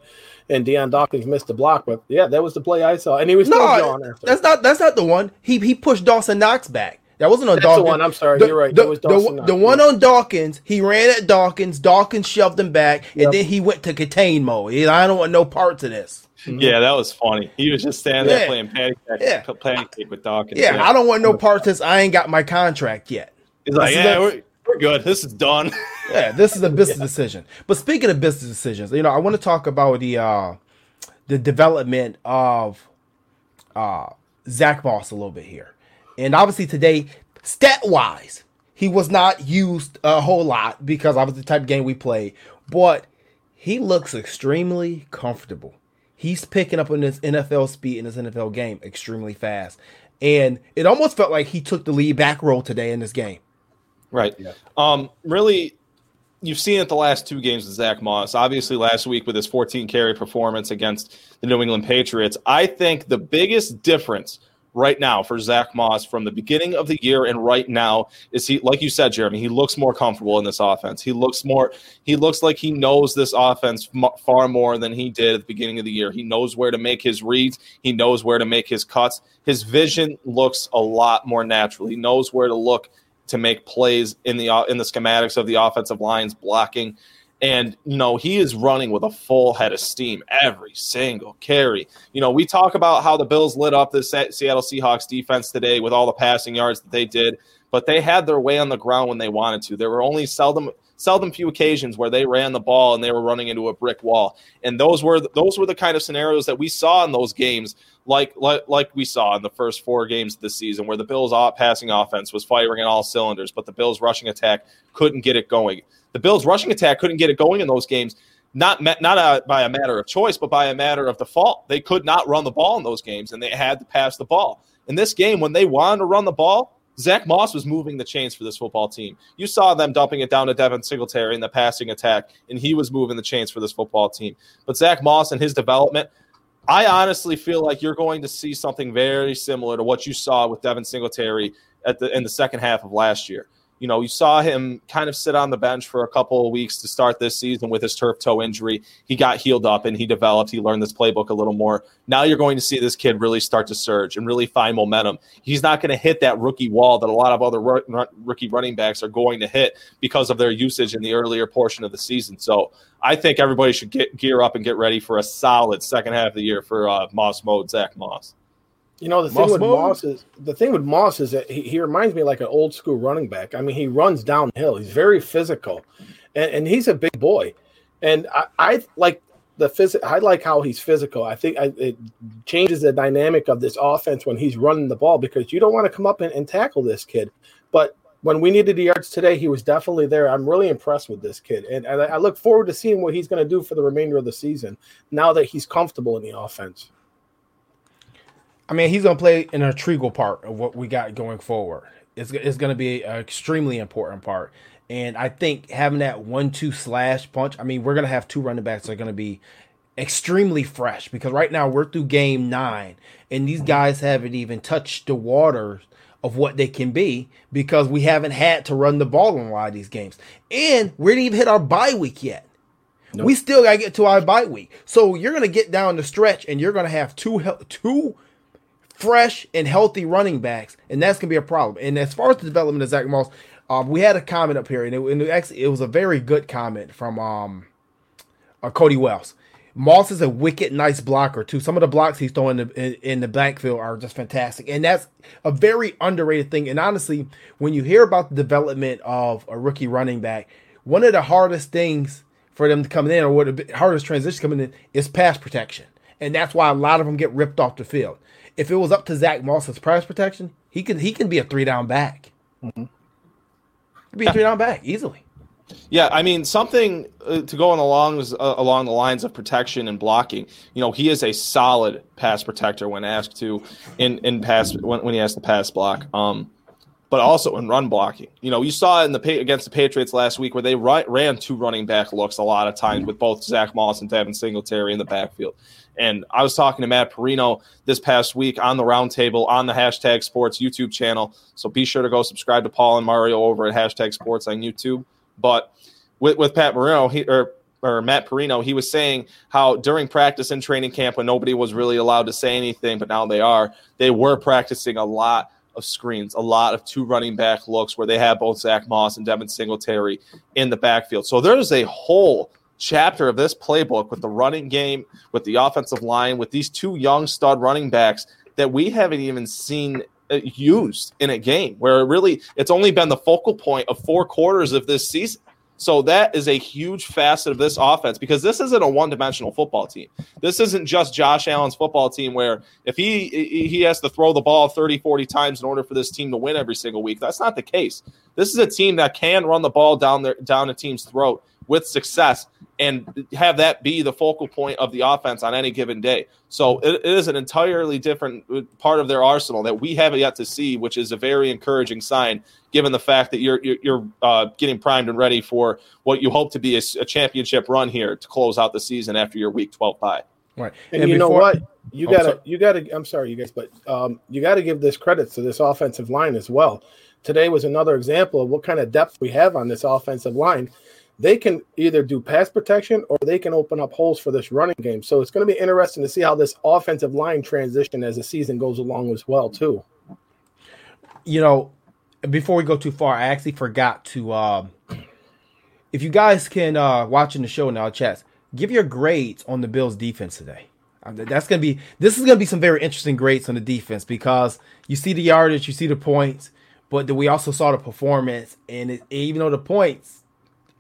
and Dion Dawkins missed the block, but yeah, that was the play I saw, and he was still no, That's not that's not the one. He he pushed Dawson Knox back. That wasn't on That's Dawkins. The one. I'm sorry, the, you're right. The, the, the, one on Dawkins, he ran at Dawkins. Dawkins shoved him back, and yep. then he went to contain mode. I don't want no parts of this. Mm-hmm. Yeah, that was funny. He was just standing yeah. there playing patty cake, yeah. patty cake with Dawkins. Yeah, yeah, I don't want no parts of this. I ain't got my contract yet. He's like, yeah, we're, we're good. This is done. yeah, this is a business yeah. decision. But speaking of business decisions, you know, I want to talk about the uh the development of uh Zach Moss a little bit here. And obviously today, stat wise, he was not used a whole lot because was the type of game we play, but he looks extremely comfortable. He's picking up on this NFL speed in this NFL game extremely fast. And it almost felt like he took the lead back role today in this game. Right. Yeah. Um, really, you've seen it the last two games with Zach Moss. Obviously, last week with his 14 carry performance against the New England Patriots. I think the biggest difference right now for Zach Moss from the beginning of the year and right now is he, like you said, Jeremy, he looks more comfortable in this offense. He looks more, he looks like he knows this offense m- far more than he did at the beginning of the year. He knows where to make his reads, he knows where to make his cuts. His vision looks a lot more natural. He knows where to look to make plays in the in the schematics of the offensive lines blocking. And you know he is running with a full head of steam every single carry. You know we talk about how the Bills lit up the Seattle Seahawks defense today with all the passing yards that they did, but they had their way on the ground when they wanted to. There were only seldom seldom few occasions where they ran the ball and they were running into a brick wall. And those were those were the kind of scenarios that we saw in those games, like like, like we saw in the first four games of the season, where the Bills' passing offense was firing in all cylinders, but the Bills' rushing attack couldn't get it going. The Bills' rushing attack couldn't get it going in those games. Not not a, by a matter of choice, but by a matter of default. They could not run the ball in those games, and they had to pass the ball. In this game, when they wanted to run the ball, Zach Moss was moving the chains for this football team. You saw them dumping it down to Devin Singletary in the passing attack, and he was moving the chains for this football team. But Zach Moss and his development, I honestly feel like you're going to see something very similar to what you saw with Devin Singletary at the in the second half of last year. You know, you saw him kind of sit on the bench for a couple of weeks to start this season with his turf toe injury. He got healed up and he developed. He learned this playbook a little more. Now you're going to see this kid really start to surge and really find momentum. He's not going to hit that rookie wall that a lot of other rookie running backs are going to hit because of their usage in the earlier portion of the season. So I think everybody should get gear up and get ready for a solid second half of the year for uh, Moss mode, Zach Moss. You know the thing with mode? Moss is the thing with Moss is that he, he reminds me like an old school running back. I mean, he runs downhill. He's very physical, and, and he's a big boy. And I, I like the phys- I like how he's physical. I think I, it changes the dynamic of this offense when he's running the ball because you don't want to come up and, and tackle this kid. But when we needed the yards today, he was definitely there. I'm really impressed with this kid, and, and I look forward to seeing what he's going to do for the remainder of the season. Now that he's comfortable in the offense. I mean, he's going to play an integral part of what we got going forward. It's, it's going to be an extremely important part. And I think having that one-two slash punch. I mean, we're going to have two running backs that are going to be extremely fresh because right now we're through game nine, and these mm-hmm. guys haven't even touched the waters of what they can be because we haven't had to run the ball in a lot of these games, and we didn't even hit our bye week yet. Nope. We still got to get to our bye week, so you're going to get down the stretch, and you're going to have two two fresh and healthy running backs, and that's gonna be a problem. And as far as the development of Zach Moss, um, we had a comment up here, and it, and it, actually it was a very good comment from um, uh, Cody Wells. Moss is a wicked nice blocker too. Some of the blocks he's throwing in the, in, in the backfield are just fantastic, and that's a very underrated thing. And honestly, when you hear about the development of a rookie running back, one of the hardest things for them to come in, or what the hardest transition coming in is pass protection, and that's why a lot of them get ripped off the field. If it was up to Zach Moss's pass protection, he can he can be a three down back. Mm-hmm. Be a three down back easily. Yeah, I mean something uh, to go on along uh, along the lines of protection and blocking. You know, he is a solid pass protector when asked to in in pass when, when he has to pass block. Um, but also in run blocking. You know, you saw it in the against the Patriots last week where they ran two running back looks a lot of times with both Zach Moss and Devin Singletary in the backfield. And I was talking to Matt Perino this past week on the roundtable on the hashtag sports YouTube channel. So be sure to go subscribe to Paul and Mario over at hashtag sports on YouTube. But with, with Pat Marino, he or or Matt Perino, he was saying how during practice and training camp when nobody was really allowed to say anything, but now they are, they were practicing a lot of screens, a lot of two running back looks where they have both Zach Moss and Devin Singletary in the backfield. So there's a whole chapter of this playbook with the running game, with the offensive line, with these two young stud running backs that we haven't even seen uh, used in a game where it really it's only been the focal point of four quarters of this season. So that is a huge facet of this offense because this isn't a one-dimensional football team. This isn't just Josh Allen's football team where if he he has to throw the ball 30 40 times in order for this team to win every single week. That's not the case. This is a team that can run the ball down their down a team's throat with success and have that be the focal point of the offense on any given day. So it, it is an entirely different part of their arsenal that we haven't yet to see, which is a very encouraging sign, given the fact that you're you're, you're uh, getting primed and ready for what you hope to be a, a, championship run here to close out the season after your Week 12 bye. Right, and, and you before, know what? You oh, gotta, you gotta. I'm sorry, you guys, but um, you got to give this credit to this offensive line as well. Today was another example of what kind of depth we have on this offensive line they can either do pass protection or they can open up holes for this running game. So it's going to be interesting to see how this offensive line transition as the season goes along as well, too. You know, before we go too far, I actually forgot to. Uh, if you guys can uh, watching the show now, chats, give your grades on the Bills' defense today. Um, that's gonna be. This is gonna be some very interesting grades on the defense because you see the yardage, you see the points, but then we also saw the performance, and it, even though the points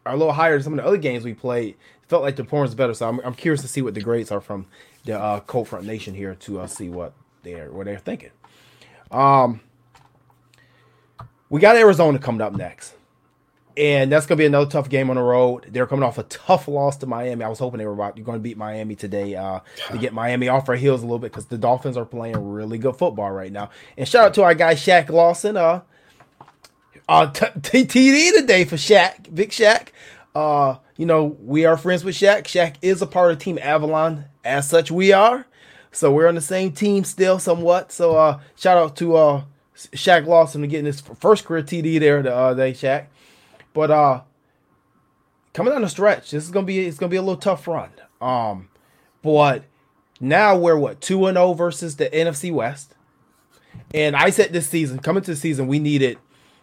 are a little higher than some of the other games we played. Felt like the was better. So I'm, I'm curious to see what the grades are from the uh, Cold Front Nation here to uh, see what they're what they're thinking. Um, we got Arizona coming up next, and that's gonna be another tough game on the road. They're coming off a tough loss to Miami. I was hoping they were about going to beat Miami today uh, to get Miami off our heels a little bit because the Dolphins are playing really good football right now. And shout out to our guy Shaq Lawson. Uh, uh, t- TD today for Shaq, Big Shaq. Uh, you know, we are friends with Shaq. Shaq is a part of Team Avalon. As such, we are. So we're on the same team still, somewhat. So uh, shout out to uh, Shaq Lawson for getting his first career TD there the uh, day, Shaq. But uh, coming down the stretch, this is gonna be it's gonna be a little tough run. Um, but now we're what two and zero oh versus the NFC West. And I said this season, coming to the season, we needed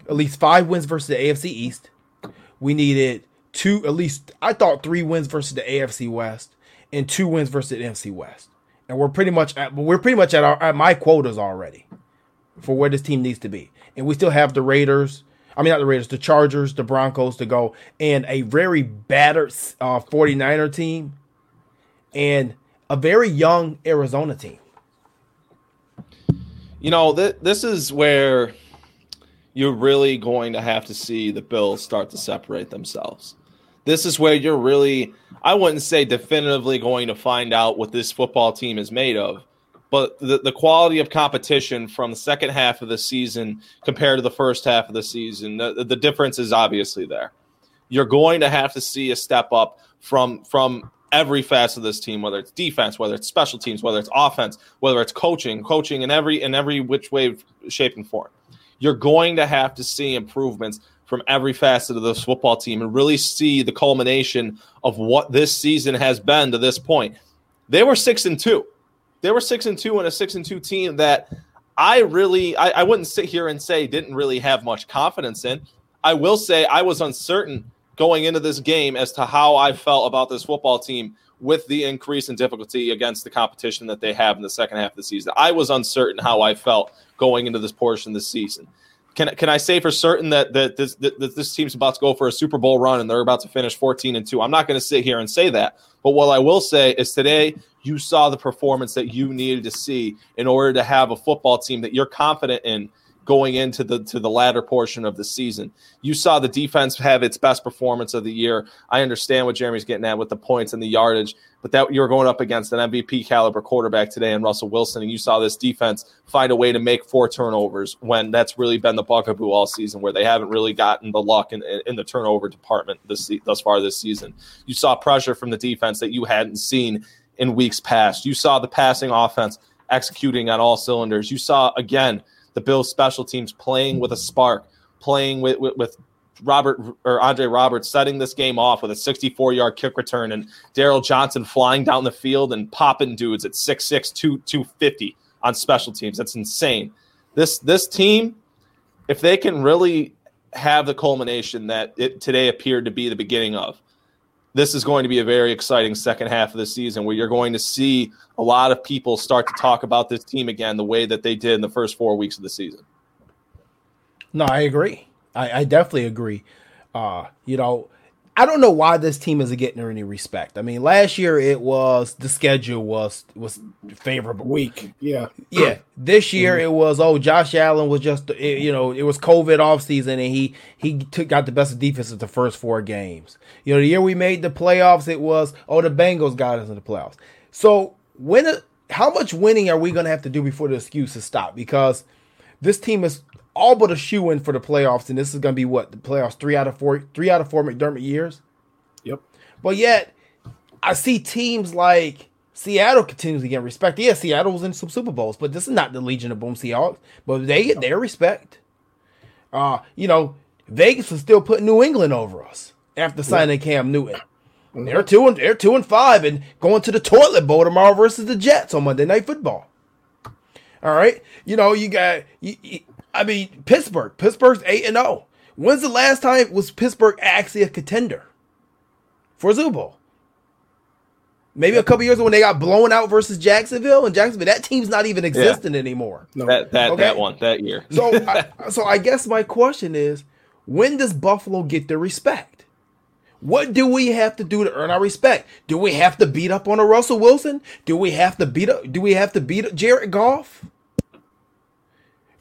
at least five wins versus the AFC East. We needed two, at least I thought three wins versus the AFC West and two wins versus the NFC West. And we're pretty much at, we're pretty much at, our, at my quotas already for where this team needs to be. And we still have the Raiders. I mean, not the Raiders, the Chargers, the Broncos to go, and a very battered uh, 49er team, and a very young Arizona team. You know, th- this is where you're really going to have to see the Bills start to separate themselves. This is where you're really, I wouldn't say definitively going to find out what this football team is made of, but the, the quality of competition from the second half of the season compared to the first half of the season, the, the difference is obviously there. You're going to have to see a step up from from every facet of this team, whether it's defense, whether it's special teams, whether it's offense, whether it's coaching, coaching in every in every which way, shape, and form you're going to have to see improvements from every facet of this football team and really see the culmination of what this season has been to this point. They were six and two. They were six and two and a six and two team that I really I, I wouldn't sit here and say didn't really have much confidence in. I will say I was uncertain going into this game as to how I felt about this football team with the increase in difficulty against the competition that they have in the second half of the season. I was uncertain how I felt going into this portion of the season. can can I say for certain that that this that this team's about to go for a Super Bowl run and they're about to finish 14 and 2? I'm not going to sit here and say that. But what I will say is today you saw the performance that you needed to see in order to have a football team that you're confident in going into the to the latter portion of the season. You saw the defense have its best performance of the year. I understand what Jeremy's getting at with the points and the yardage, but that you're going up against an MVP caliber quarterback today and Russell Wilson, and you saw this defense find a way to make four turnovers when that's really been the bugaboo all season, where they haven't really gotten the luck in, in the turnover department this thus far this season. You saw pressure from the defense that you hadn't seen in weeks past. You saw the passing offense executing on all cylinders. You saw again the Bills special teams playing with a spark, playing with, with, with Robert or Andre Roberts setting this game off with a 64 yard kick return and Darryl Johnson flying down the field and popping dudes at 6'6, 250 on special teams. That's insane. This this team, if they can really have the culmination that it today appeared to be the beginning of, this is going to be a very exciting second half of the season where you're going to see a lot of people start to talk about this team again the way that they did in the first four weeks of the season. No, I agree. I, I definitely agree. Uh, you know, I don't know why this team isn't getting any respect. I mean, last year it was the schedule was was favorable. Weak, yeah, yeah. This year mm-hmm. it was oh Josh Allen was just you know it was COVID off season and he he took got the best of defense of the first four games. You know the year we made the playoffs it was oh the Bengals got us in the playoffs. So when how much winning are we going to have to do before the excuses stop? Because this team is all but a shoe in for the playoffs, and this is going to be what the playoffs three out of four, three out of four McDermott years. Yep. But yet, I see teams like Seattle continues to get respect. Yeah, Seattle was in some Super Bowls, but this is not the Legion of Boom Seahawks. But they get their respect. Uh, you know, Vegas is still putting New England over us after signing. Cam Newton. Mm-hmm. They're two and they're two and five and going to the toilet bowl tomorrow versus the Jets on Monday Night Football. All right, you know you got you, you, I mean, Pittsburgh. Pittsburgh's 8 and 0. When's the last time was Pittsburgh actually a contender for Super Bowl? Maybe a couple years ago when they got blown out versus Jacksonville, and Jacksonville that team's not even existing yeah. anymore. No. That that okay? that one that year. so I, so I guess my question is, when does Buffalo get their respect? What do we have to do to earn our respect? Do we have to beat up on a Russell Wilson? Do we have to beat up? Do we have to beat up Jared Goff?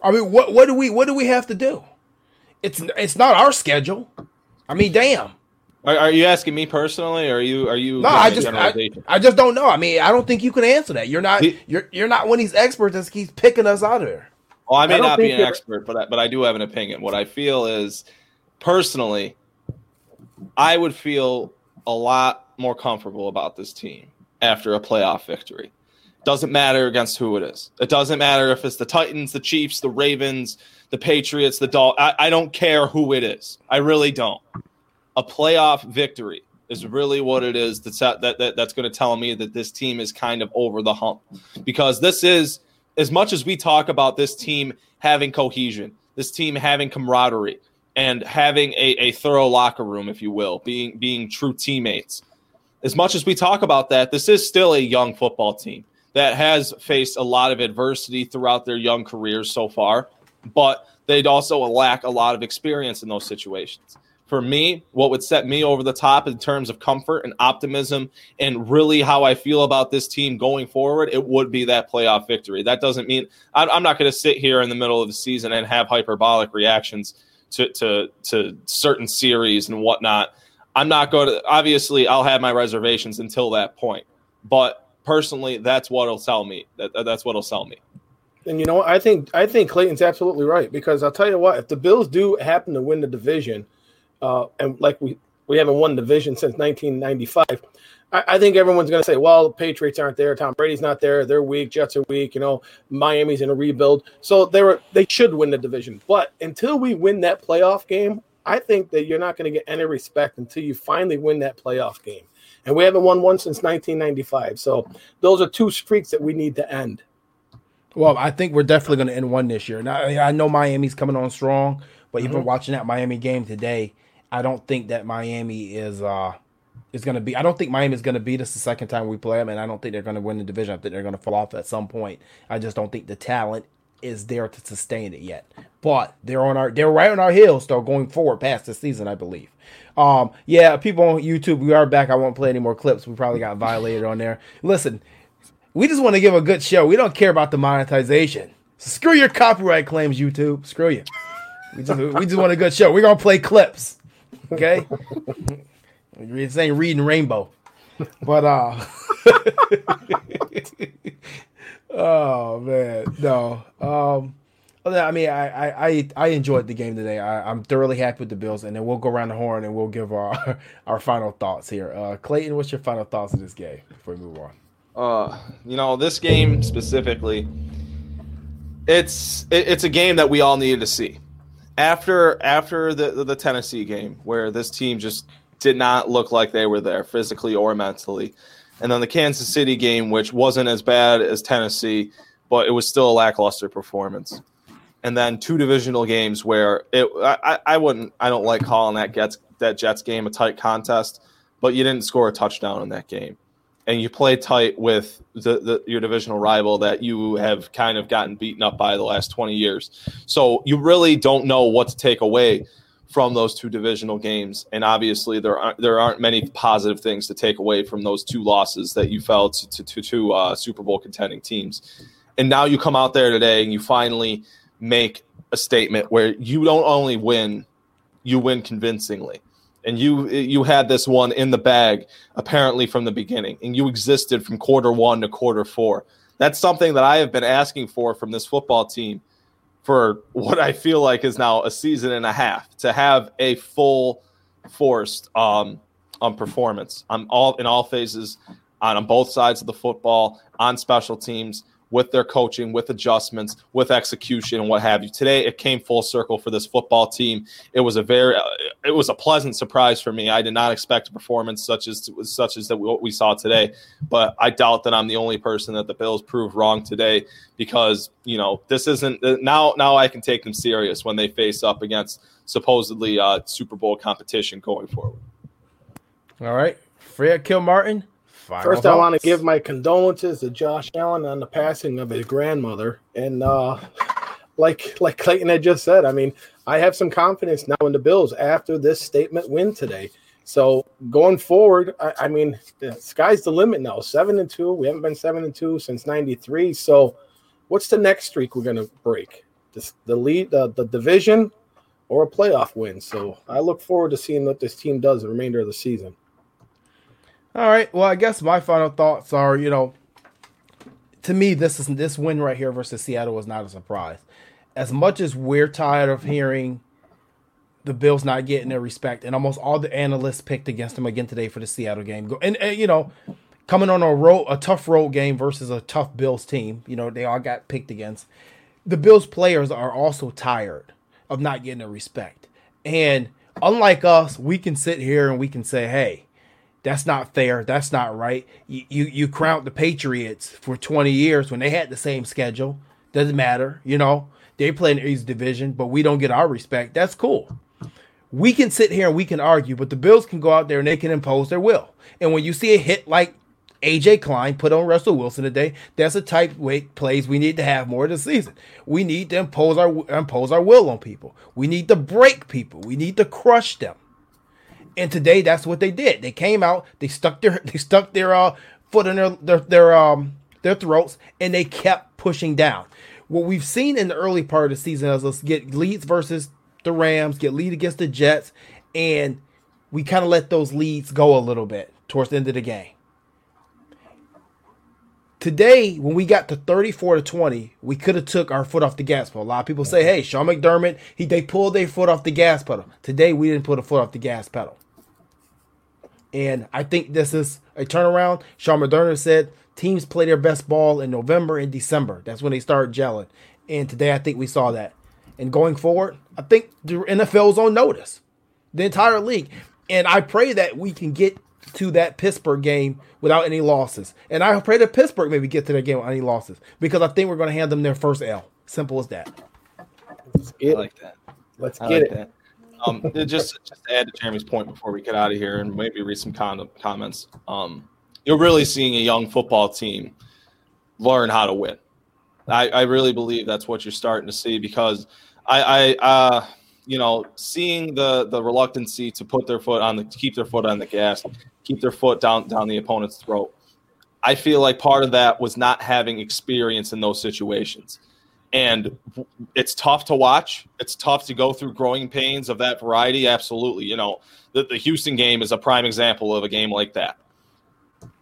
I mean, what what do we what do we have to do? It's it's not our schedule. I mean, damn. Are, are you asking me personally, or are you are you? No, I just I, I, just don't know. I mean, I don't think you can answer that. You're not you're you're not one of these experts that keeps picking us out of there. Well, I may I not be an expert, but I, but I do have an opinion. What I feel is, personally, I would feel a lot more comfortable about this team after a playoff victory. Doesn't matter against who it is. It doesn't matter if it's the Titans, the Chiefs, the Ravens, the Patriots, the Dol. I, I don't care who it is. I really don't. A playoff victory is really what it is that's that, that that's going to tell me that this team is kind of over the hump because this is as much as we talk about this team having cohesion, this team having camaraderie, and having a, a thorough locker room, if you will, being being true teammates. As much as we talk about that, this is still a young football team that has faced a lot of adversity throughout their young careers so far, but they'd also lack a lot of experience in those situations. For me, what would set me over the top in terms of comfort and optimism and really how I feel about this team going forward, it would be that playoff victory. That doesn't mean I'm not going to sit here in the middle of the season and have hyperbolic reactions to, to, to certain series and whatnot. I'm not going to, obviously, I'll have my reservations until that point. But personally, that's what'll sell me. That, that's what'll sell me. And you know what? I think I think Clayton's absolutely right because I'll tell you what, if the Bills do happen to win the division, uh, and like we we haven't won the division since 1995, I, I think everyone's going to say, well, the Patriots aren't there, Tom Brady's not there, they're weak, Jets are weak, you know, Miami's in a rebuild, so they were they should win the division. But until we win that playoff game, I think that you're not going to get any respect until you finally win that playoff game and we haven't won one since 1995. So those are two streaks that we need to end. Well, I think we're definitely going to end one this year. Now, I know Miami's coming on strong, but mm-hmm. even watching that Miami game today, I don't think that Miami is uh is going to be. I don't think Miami is going to beat us the second time we play them, and I don't think they're going to win the division. I think they're going to fall off at some point. I just don't think the talent is there to sustain it yet. But they're on our they're right on our heels though going forward past the season, I believe. Um, yeah, people on YouTube, we are back. I won't play any more clips. We probably got violated on there. Listen, we just want to give a good show. We don't care about the monetization. Screw your copyright claims, YouTube. Screw you. We just we just want a good show. We're gonna play clips. Okay? This ain't reading rainbow. But uh Oh man, no. Um I mean, I, I I enjoyed the game today. I, am thoroughly happy with the Bills, and then we'll go around the horn and we'll give our our final thoughts here. Uh, Clayton, what's your final thoughts of this game before we move on? Uh, you know, this game specifically, it's it, it's a game that we all needed to see after after the the Tennessee game where this team just did not look like they were there physically or mentally, and then the Kansas City game, which wasn't as bad as Tennessee, but it was still a lackluster performance and then two divisional games where it I, I wouldn't I don't like calling that gets that Jets game a tight contest, but you didn't score a touchdown in that game. And you play tight with the, the, your divisional rival that you have kind of gotten beaten up by the last 20 years. So you really don't know what to take away from those two divisional games. And obviously, there aren't there aren't many positive things to take away from those two losses that you felt to to, to uh, Super Bowl contending teams. And now you come out there today and you finally make a statement where you don't only win, you win convincingly. And you you had this one in the bag apparently from the beginning, and you existed from quarter one to quarter four. That's something that I have been asking for from this football team for what I feel like is now a season and a half to have a full forced um, on performance. On all in all phases on, on both sides of the football on special teams with their coaching, with adjustments, with execution, and what have you. Today, it came full circle for this football team. It was a very, uh, it was a pleasant surprise for me. I did not expect a performance such as such as that what we saw today. But I doubt that I'm the only person that the Bills proved wrong today because you know this isn't uh, now. Now I can take them serious when they face up against supposedly uh, Super Bowl competition going forward. All right, Fred Kilmartin. Final First, thoughts. I want to give my condolences to Josh Allen on the passing of his grandmother. And uh, like like Clayton had just said, I mean, I have some confidence now in the Bills after this statement win today. So going forward, I, I mean, the sky's the limit now. Seven and two. We haven't been seven and two since '93. So, what's the next streak we're going to break? This, the lead, the, the division, or a playoff win. So I look forward to seeing what this team does the remainder of the season. All right. Well, I guess my final thoughts are, you know, to me, this is this win right here versus Seattle was not a surprise. As much as we're tired of hearing the Bills not getting their respect, and almost all the analysts picked against them again today for the Seattle game. And, and you know, coming on a road, a tough road game versus a tough Bills team, you know, they all got picked against. The Bills players are also tired of not getting the respect. And unlike us, we can sit here and we can say, hey, that's not fair. That's not right. You, you you crowned the Patriots for 20 years when they had the same schedule. Doesn't matter, you know. They play in the East Division, but we don't get our respect. That's cool. We can sit here and we can argue, but the Bills can go out there and they can impose their will. And when you see a hit like AJ Klein put on Russell Wilson today, that's a type of plays we need to have more this season. We need to impose our impose our will on people. We need to break people. We need to crush them. And today, that's what they did. They came out, they stuck their they stuck their uh, foot in their their their um their throats, and they kept pushing down. What we've seen in the early part of the season is let's get leads versus the Rams, get lead against the Jets, and we kind of let those leads go a little bit towards the end of the game. Today, when we got to 34 to 20, we could have took our foot off the gas pedal. A lot of people say, hey, Sean McDermott, he they pulled their foot off the gas pedal. Today, we didn't put a foot off the gas pedal. And I think this is a turnaround. Sean McDermott said teams play their best ball in November and December. That's when they start gelling. And today I think we saw that. And going forward, I think the NFL's on notice. The entire league. And I pray that we can get to that Pittsburgh game without any losses. And I pray that Pittsburgh maybe get to that game without any losses. Because I think we're going to hand them their first L. Simple as that. Let's get I like that. Let's I get like it. That. Um, just just to add to Jeremy's point before we get out of here and maybe read some con- comments. Um, you're really seeing a young football team learn how to win. I, I really believe that's what you're starting to see because I, I uh, you know, seeing the the reluctancy to put their foot on the to keep their foot on the gas, keep their foot down down the opponent's throat. I feel like part of that was not having experience in those situations. And it's tough to watch. It's tough to go through growing pains of that variety. Absolutely. You know, the, the Houston game is a prime example of a game like that.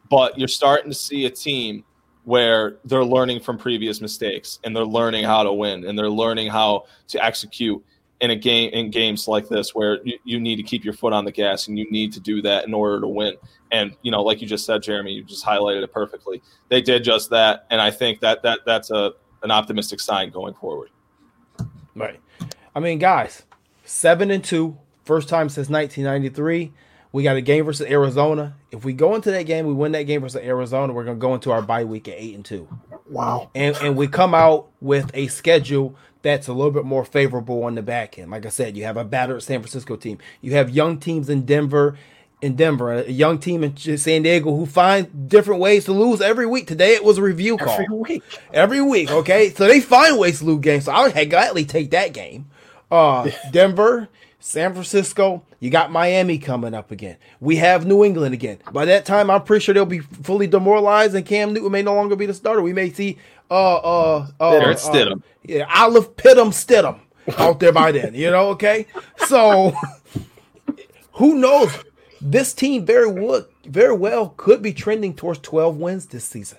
But you're starting to see a team where they're learning from previous mistakes and they're learning how to win and they're learning how to execute in a game in games like this where you, you need to keep your foot on the gas and you need to do that in order to win. And you know, like you just said, Jeremy, you just highlighted it perfectly. They did just that, and I think that that that's a an optimistic sign going forward. Right. I mean, guys, seven and two, first time since 1993. We got a game versus Arizona. If we go into that game, we win that game versus Arizona. We're gonna go into our bye week at eight and two. Wow. And and we come out with a schedule that's a little bit more favorable on the back end. Like I said, you have a battered San Francisco team. You have young teams in Denver, in Denver, a young team in San Diego who find different ways to lose every week. Today it was a review call. Every week. Every week, okay? So they find ways to lose games. So I would gladly take that game. Uh Denver, San Francisco, you got Miami coming up again. We have New England again. By that time, I'm pretty sure they'll be fully demoralized and Cam Newton may no longer be the starter. We may see uh uh uh, Jarrett Stidham. uh yeah, Olive Pittum Stidham out there by then, you know, okay? So who knows? This team very would very well could be trending towards 12 wins this season.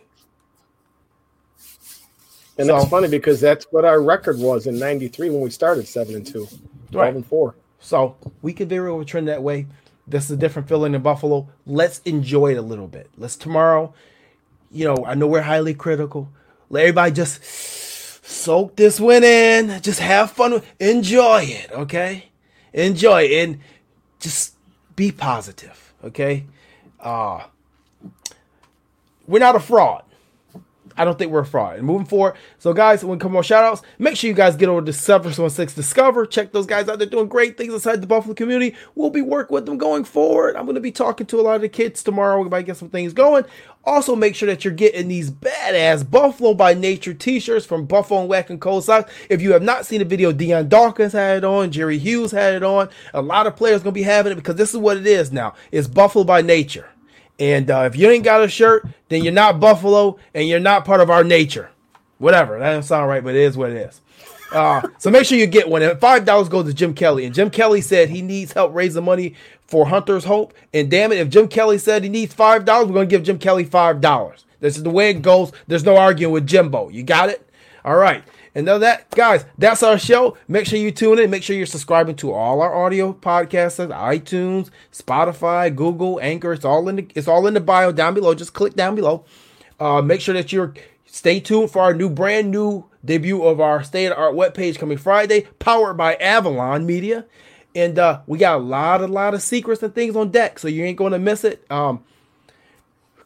And So- it's funny because that's what our record was in '93 when we started seven and two, 12 Right. and four. So we could very well trend that way. This is a different feeling in Buffalo. Let's enjoy it a little bit. Let's tomorrow, you know, I know we're highly critical. Let everybody just soak this win in. Just have fun. Enjoy it, okay? Enjoy it and just be positive, okay? Uh we're not a fraud. I don't think we're a fraud. And moving forward, so guys, when come more shout outs, make sure you guys get over to 716 Discover. Check those guys out. They're doing great things inside the Buffalo community. We'll be working with them going forward. I'm going to be talking to a lot of the kids tomorrow. We might get some things going. Also, make sure that you're getting these badass Buffalo by Nature t-shirts from Buffalo and Wack and Cold Socks. If you have not seen the video, Dion Dawkins had it on, Jerry Hughes had it on. A lot of players to be having it because this is what it is now. It's Buffalo by Nature. And uh, if you ain't got a shirt, then you're not Buffalo and you're not part of our nature. Whatever. That doesn't sound right, but it is what it is. Uh, so make sure you get one. And five dollars goes to Jim Kelly. And Jim Kelly said he needs help raising money for Hunter's Hope. And damn it, if Jim Kelly said he needs five dollars, we're gonna give Jim Kelly five dollars. This is the way it goes. There's no arguing with Jimbo. You got it? All right. And now that, guys, that's our show. Make sure you tune in. Make sure you're subscribing to all our audio podcasts, iTunes, Spotify, Google, Anchor. It's all in the it's all in the bio down below. Just click down below. Uh, make sure that you're stay tuned for our new brand new debut of our state of art webpage coming Friday, powered by Avalon Media. And uh, we got a lot, a lot of secrets and things on deck, so you ain't gonna miss it. Um,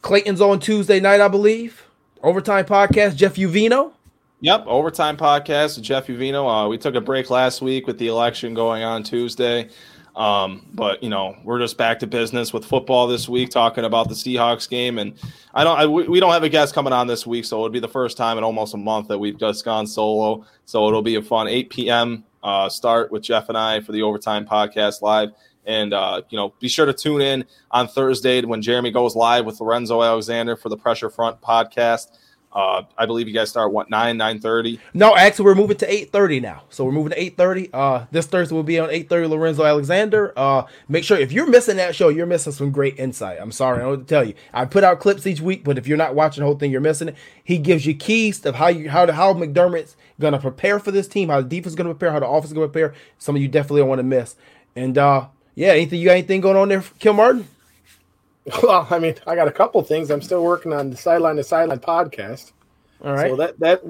Clayton's on Tuesday night, I believe. Overtime podcast, Jeff Uvino. Yep, overtime podcast Jeff Uvino. Uh, we took a break last week with the election going on Tuesday, um, but you know we're just back to business with football this week, talking about the Seahawks game. And I don't, I, we we don't have a guest coming on this week, so it'll be the first time in almost a month that we've just gone solo. So it'll be a fun 8 p.m. Uh, start with Jeff and I for the overtime podcast live. And uh, you know, be sure to tune in on Thursday when Jeremy goes live with Lorenzo Alexander for the Pressure Front podcast. Uh, I believe you guys start what nine nine thirty. No, actually, we're moving to eight thirty now. So we're moving to eight thirty. Uh, this Thursday will be on eight thirty. Lorenzo Alexander. Uh, make sure if you're missing that show, you're missing some great insight. I'm sorry, I don't what to tell you. I put out clips each week, but if you're not watching the whole thing, you're missing it. He gives you keys of how you how how McDermott's gonna prepare for this team, how the defense is gonna prepare, how the offense is gonna prepare. Some of you definitely don't want to miss. And uh, yeah, anything you got anything going on there, Kim Martin? Well, I mean, I got a couple things. I'm still working on the sideline to sideline podcast. All right. So that that